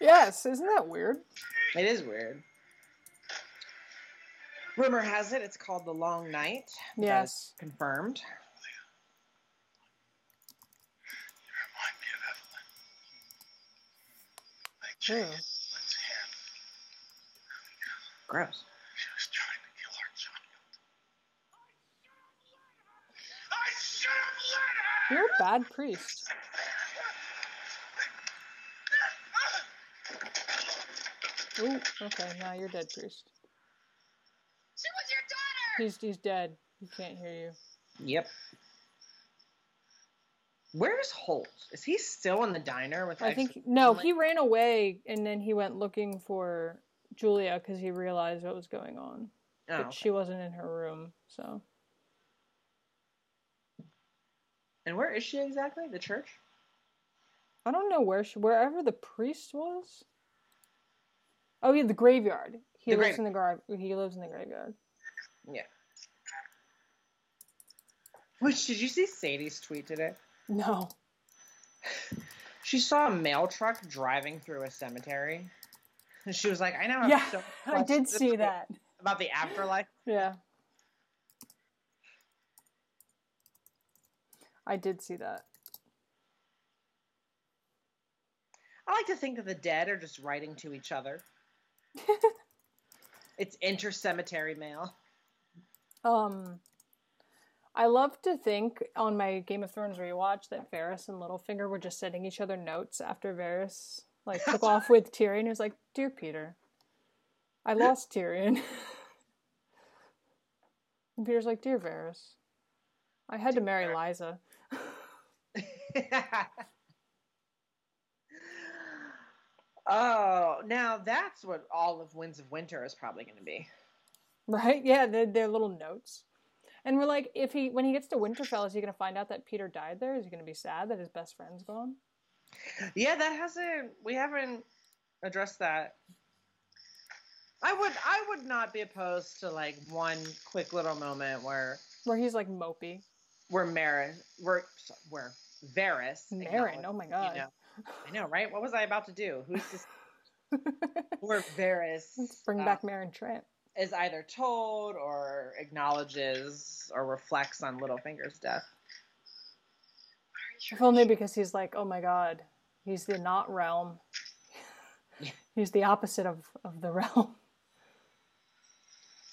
Yes, isn't that weird? It is weird. Rumor has it it's called The Long Night. Yes. confirmed. You remind me of Evelyn. Like True. Hand. Gross. She was trying to kill our child. I should have let her! You're a bad priest. Ooh, okay, now you're dead, priest. She was your daughter! He's he's dead. He can't hear you. Yep. Where's Holt? Is he still in the diner with? I think no, he ran away and then he went looking for Julia because he realized what was going on. Oh, But okay. she wasn't in her room, so And where is she exactly? The church? I don't know where she wherever the priest was. Oh yeah, the graveyard. He The lives grave- in the gar- he lives in the graveyard. Yeah. Which did you see Sadie's tweet today? No. She saw a mail truck driving through a cemetery. And she was like, I know. Yeah, I did see that. About the afterlife. Yeah. I did see that. I like to think that the dead are just writing to each other. it's inter-cemetery mail. Um, I love to think on my Game of Thrones rewatch that Varys and Littlefinger were just sending each other notes after Varys like took off with Tyrion. He was like, "Dear Peter, I lost Tyrion." and Peter's like, "Dear Varys, I had to marry Lysa." oh, now that's what all of Winds of Winter is probably going to be. Right? Yeah, they're, they're little notes. And we're like, if he when he gets to Winterfell, is he gonna find out that Peter died there? Is he gonna be sad that his best friend's gone? Yeah, that hasn't. We haven't addressed that. I would. I would not be opposed to like one quick little moment where Where he's like mopey. where Maris, where where Varys, Meryn, oh my god. You know, I know, right? What was I about to do? Who's this? where Varys Bring uh, back Meryn Trant. Is either told or acknowledges or reflects on Littlefinger's death. If only because he's like, oh my god, he's the not realm. he's the opposite of, of the realm.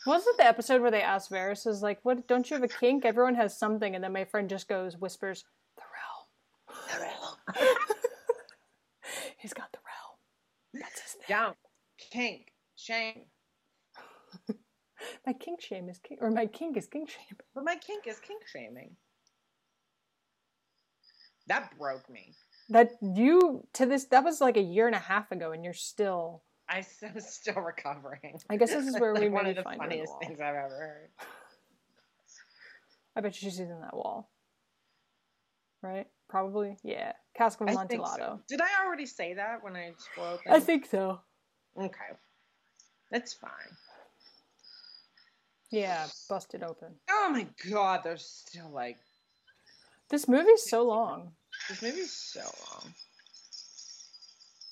Wasn't the episode where they asked Varys is like, what don't you have a kink? Everyone has something, and then my friend just goes, whispers, the realm. The realm. He's got the realm. That's his thing. Down, kink, shame. My kink shame is kink or my kink is kink shame. But my kink is kink shaming. That broke me. That you to this that was like a year and a half ago and you're still I, am still recovering. I guess this is where we Like one of the find her in the funniest things I've ever heard. I bet you she's in that wall. Right? Probably. Yeah. Cask of Amontillado. so. Did I already say that when I spoiled I think so. Okay. That's fine. Yeah, busted open. Oh my god, there's still like This movie's so long. this movie's so long.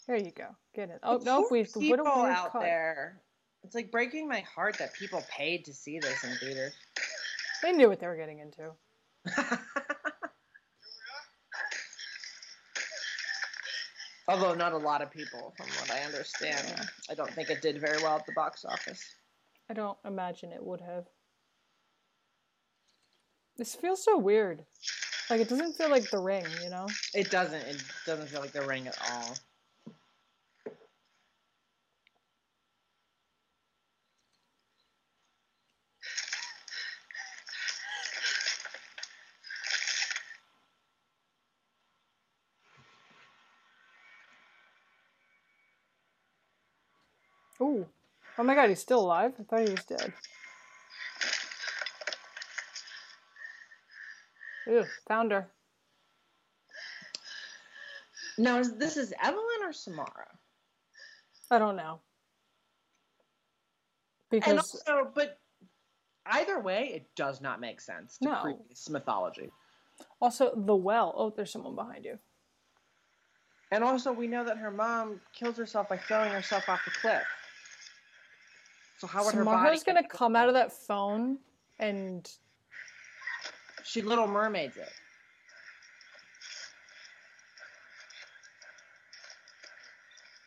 Here you go. Get it. Oh no, we people what weird out cut. there. It's like breaking my heart that people paid to see this in theaters. They knew what they were getting into. Although not a lot of people, from what I understand. I don't think it did very well at the box office. I don't imagine it would have. This feels so weird. Like it doesn't feel like the ring, you know? It doesn't. It doesn't feel like the ring at all. Oh my god, he's still alive? I thought he was dead. Ooh, found her. Now, is this is Evelyn or Samara? I don't know. And Because also, but either way, it does not make sense to No. previous mythology. also the well. Oh, there's someone behind you. And also, we know that her mom kills herself by throwing herself off the cliff. So how would her body? Gonna come out of that phone and She Little Mermaids it.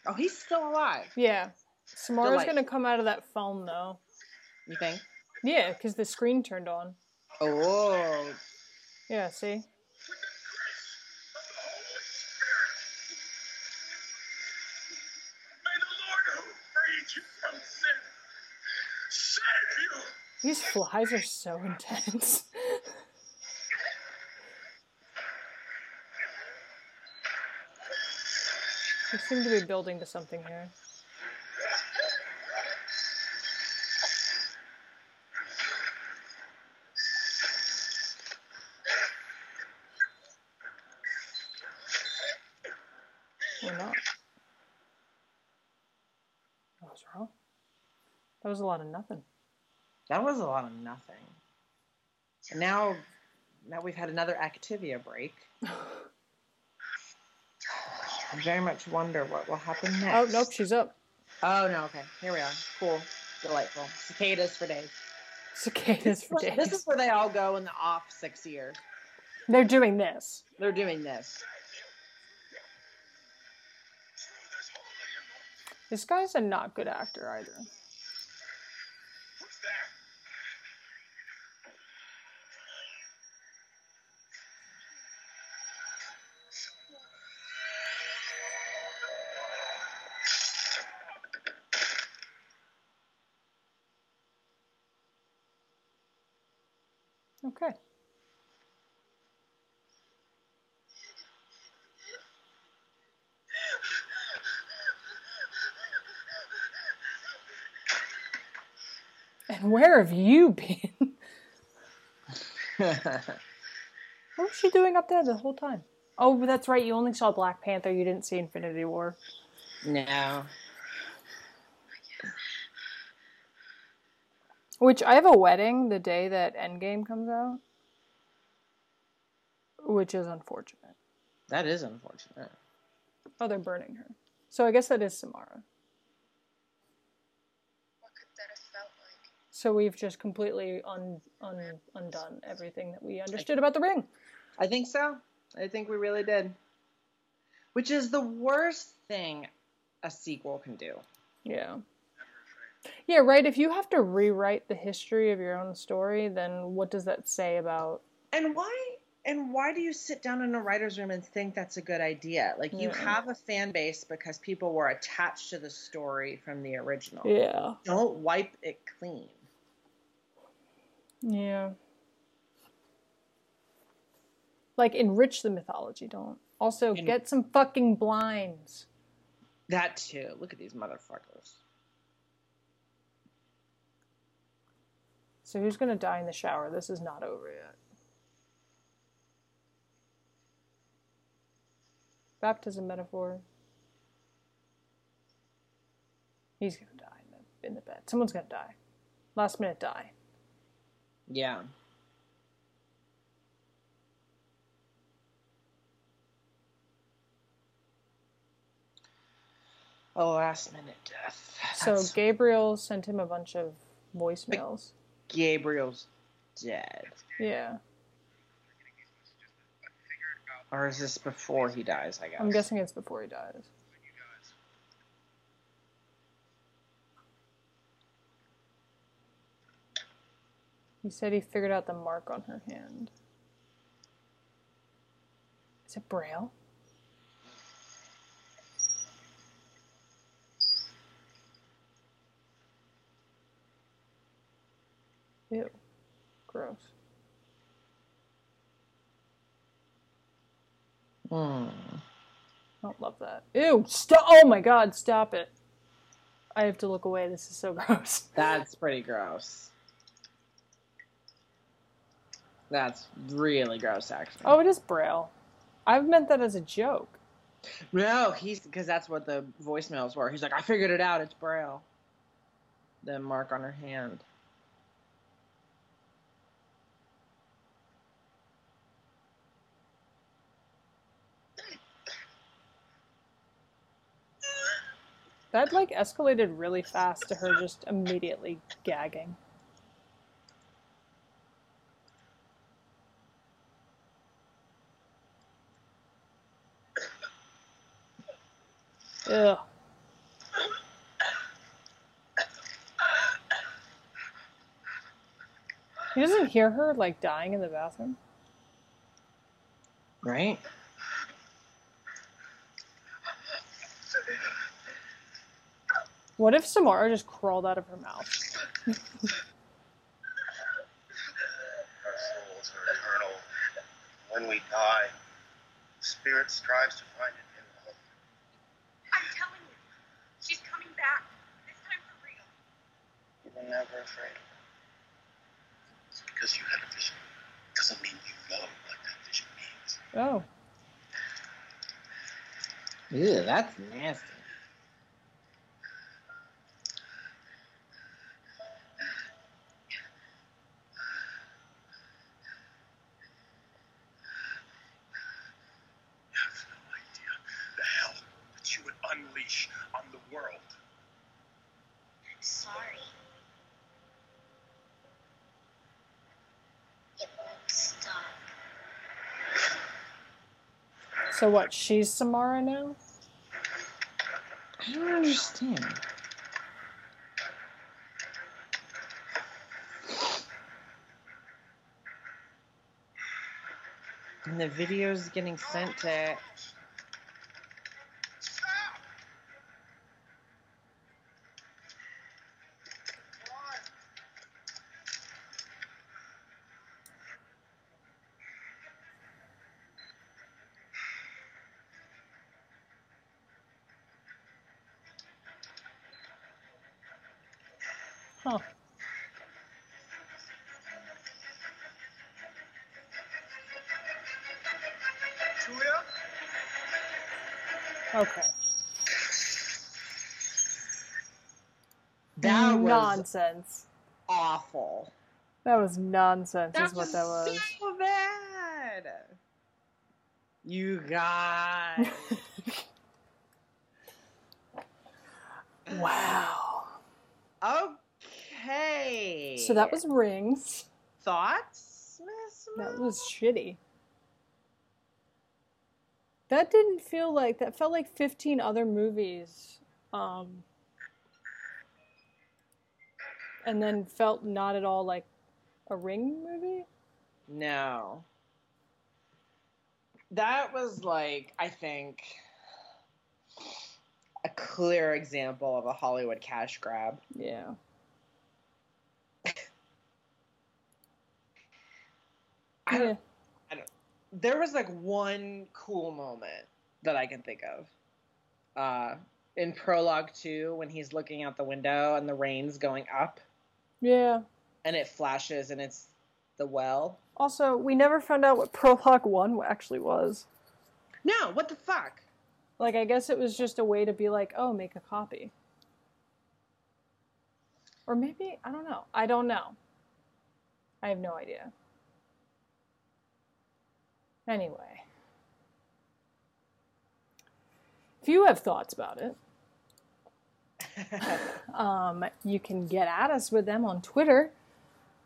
Oh, he's still alive. yeah. Samara's gonna come out of that phone though. You think? Yeah, because the screen turned on. Oh, Yeah, see? These flies are so intense. we seem to be building to something here. Or not. What was wrong? That was a lot of nothing. That was a lot of nothing. And now, now we've had another Activia break. I very much wonder what will happen oh, next. Oh, nope, she's up. Oh no, okay. Here we are. Cool. Delightful. Cicadas for days. Cicadas for days. This is where they all go in the off six years. They're doing this. They're doing this. Truth is holy and noble. This guy's a not good actor either. Been? What was she doing up there the whole time? Oh, but that's right. You only saw Black Panther. You didn't see Infinity War. no. Which I have a wedding the day that Endgame comes out, which is unfortunate. That is unfortunate. Oh, they're burning her. So I guess that is Samara. What could that have felt like? So we've just completely un, un, undone everything that we understood about the ring. I think so. I think we really did. Which is the worst thing a sequel can do. Yeah. Yeah, right. If you have to rewrite the history of your own story, then what does that say about? And why and why do you sit down in a writer's room and think that's a good idea? Like you Yeah. have a fan base because people were attached to the story from the original. Yeah. Don't wipe it clean. Yeah. Like enrich the mythology. Don't also And- get some fucking blinds. That too. Look at these motherfuckers. So who's gonna die in the shower? This is not over yet. Baptism metaphor. He's gonna die in the in the bed. Someone's gonna die. Last minute die. Yeah. Oh, last minute death. So Gabriel sent him a bunch of voicemails. Gabriel's dead. Yeah. Getting these messages, but I figured out Or is this before he dies, I guess? I'm guessing it's before he dies. when you guys. He said he figured out the mark on her hand. Is it Braille? Ew. Gross. Hmm. I don't love that. Ew. Stop. Oh my god, stop it. I have to look away. This is so gross. That's pretty gross. That's really gross, actually. Oh, it is Braille. I've meant that as a joke. no, he's because that's what the voicemails were. He's like, I figured it out. It's Braille. The mark on her hand. That like escalated really fast to her just immediately gagging. Ugh. He doesn't hear her like dying in the bathroom. Right? What if Samara just crawled out of her mouth? Our souls are eternal. When we die, spirit strives to find a new home. I'm telling you, she's coming back. This time for real. You were never afraid. It's because you had a vision. Doesn't mean you know what that vision means. Oh. Ew, that's nasty. You have no idea the hell that you would unleash on the world. I'm sorry. It won't stop. So what? She's Samara now? I don't understand. And the video's getting sent to. Nonsense. awful. That was nonsense, That is what that was. so bad. You guys. wow. okay. So that was Rings. thoughts, Miss. That was shitty. That didn't feel like that felt like 15 other movies. Um and then felt not at all like a ring movie. No. That was like, I think, a clear example of a Hollywood cash grab. Yeah. I don't, Yeah. there was like one cool moment that I can think of. Uh, in prologue two, when he's looking out the window and the rain's going up Yeah. and it flashes and it's the well. Also, we never found out what Prologue 1 actually was. No, what the fuck? Like, I guess it was just a way to be like, oh, make a copy. Or maybe, I don't know. I don't know. I have no idea. Anyway. If you have thoughts about it, um, you can get at us with them on Twitter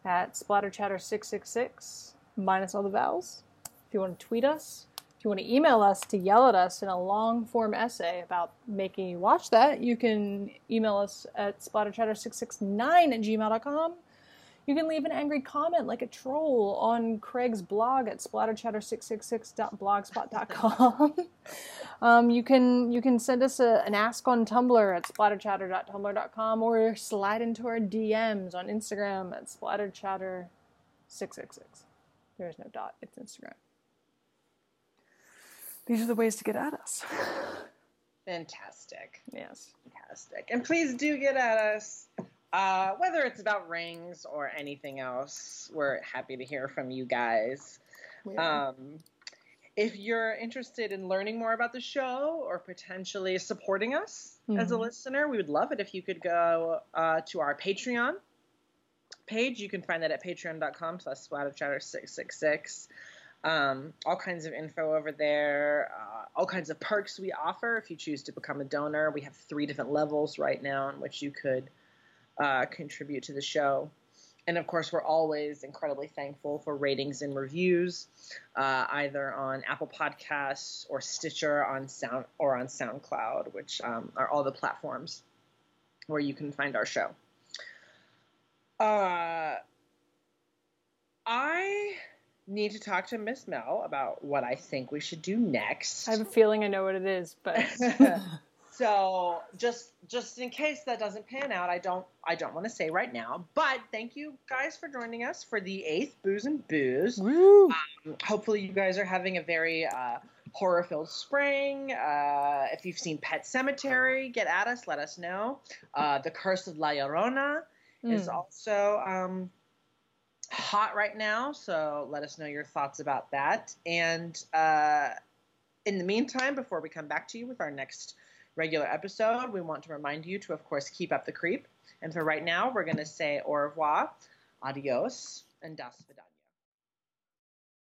at splatterchatter666 minus all the vowels. If you want to tweet us, if you want to email us to yell at us in a long form essay about making you watch that, you can email us at splatterchatter669 at gmail.com. You can leave an angry comment like a troll on Craig's blog at splatterchatter666.blogspot.com. um, you can you can send us a, an ask on Tumblr at splatterchatter.tumblr.com or slide into our DMs on Instagram at splatterchatter666. There is no dot. It's Instagram. These are the ways to get at us. Fantastic. Yes. Fantastic. And please do get at us. Uh, whether it's about rings or anything else, we're happy to hear from you guys. Um, if you're interested in learning more about the show or potentially supporting us as a Mhm. listener, we would love it if you could go uh, to our Patreon page. You can find that at patreon.com slash splatterchatter666. Um, all kinds of info over there, uh, all kinds of perks we offer if you choose to become a donor. We have three different levels right now in which you could uh, contribute to the show. And of course, we're always incredibly thankful for ratings and reviews, uh, either on Apple Podcasts or Stitcher on Sound or on SoundCloud, which um, are all the platforms where you can find our show. Uh, I need to talk to Miss Mel about what I think we should do next. I have a feeling I know what it is, but so just just in case that doesn't pan out, I don't I don't want to say right now. But thank you guys for joining us for the eighth booze and booze. woo. Hopefully you guys are having a very uh, horror filled spring. Uh, if you've seen Pet Sematary, get at us. Let us know. Uh, the Curse of La Llorona is Mm. also um, hot right now, so let us know your thoughts about that. And uh, in the meantime, before we come back to you with our next regular episode, we want to remind you to, of course, keep up the creep. And for right now, we're going to say au revoir, adios, and das vidania.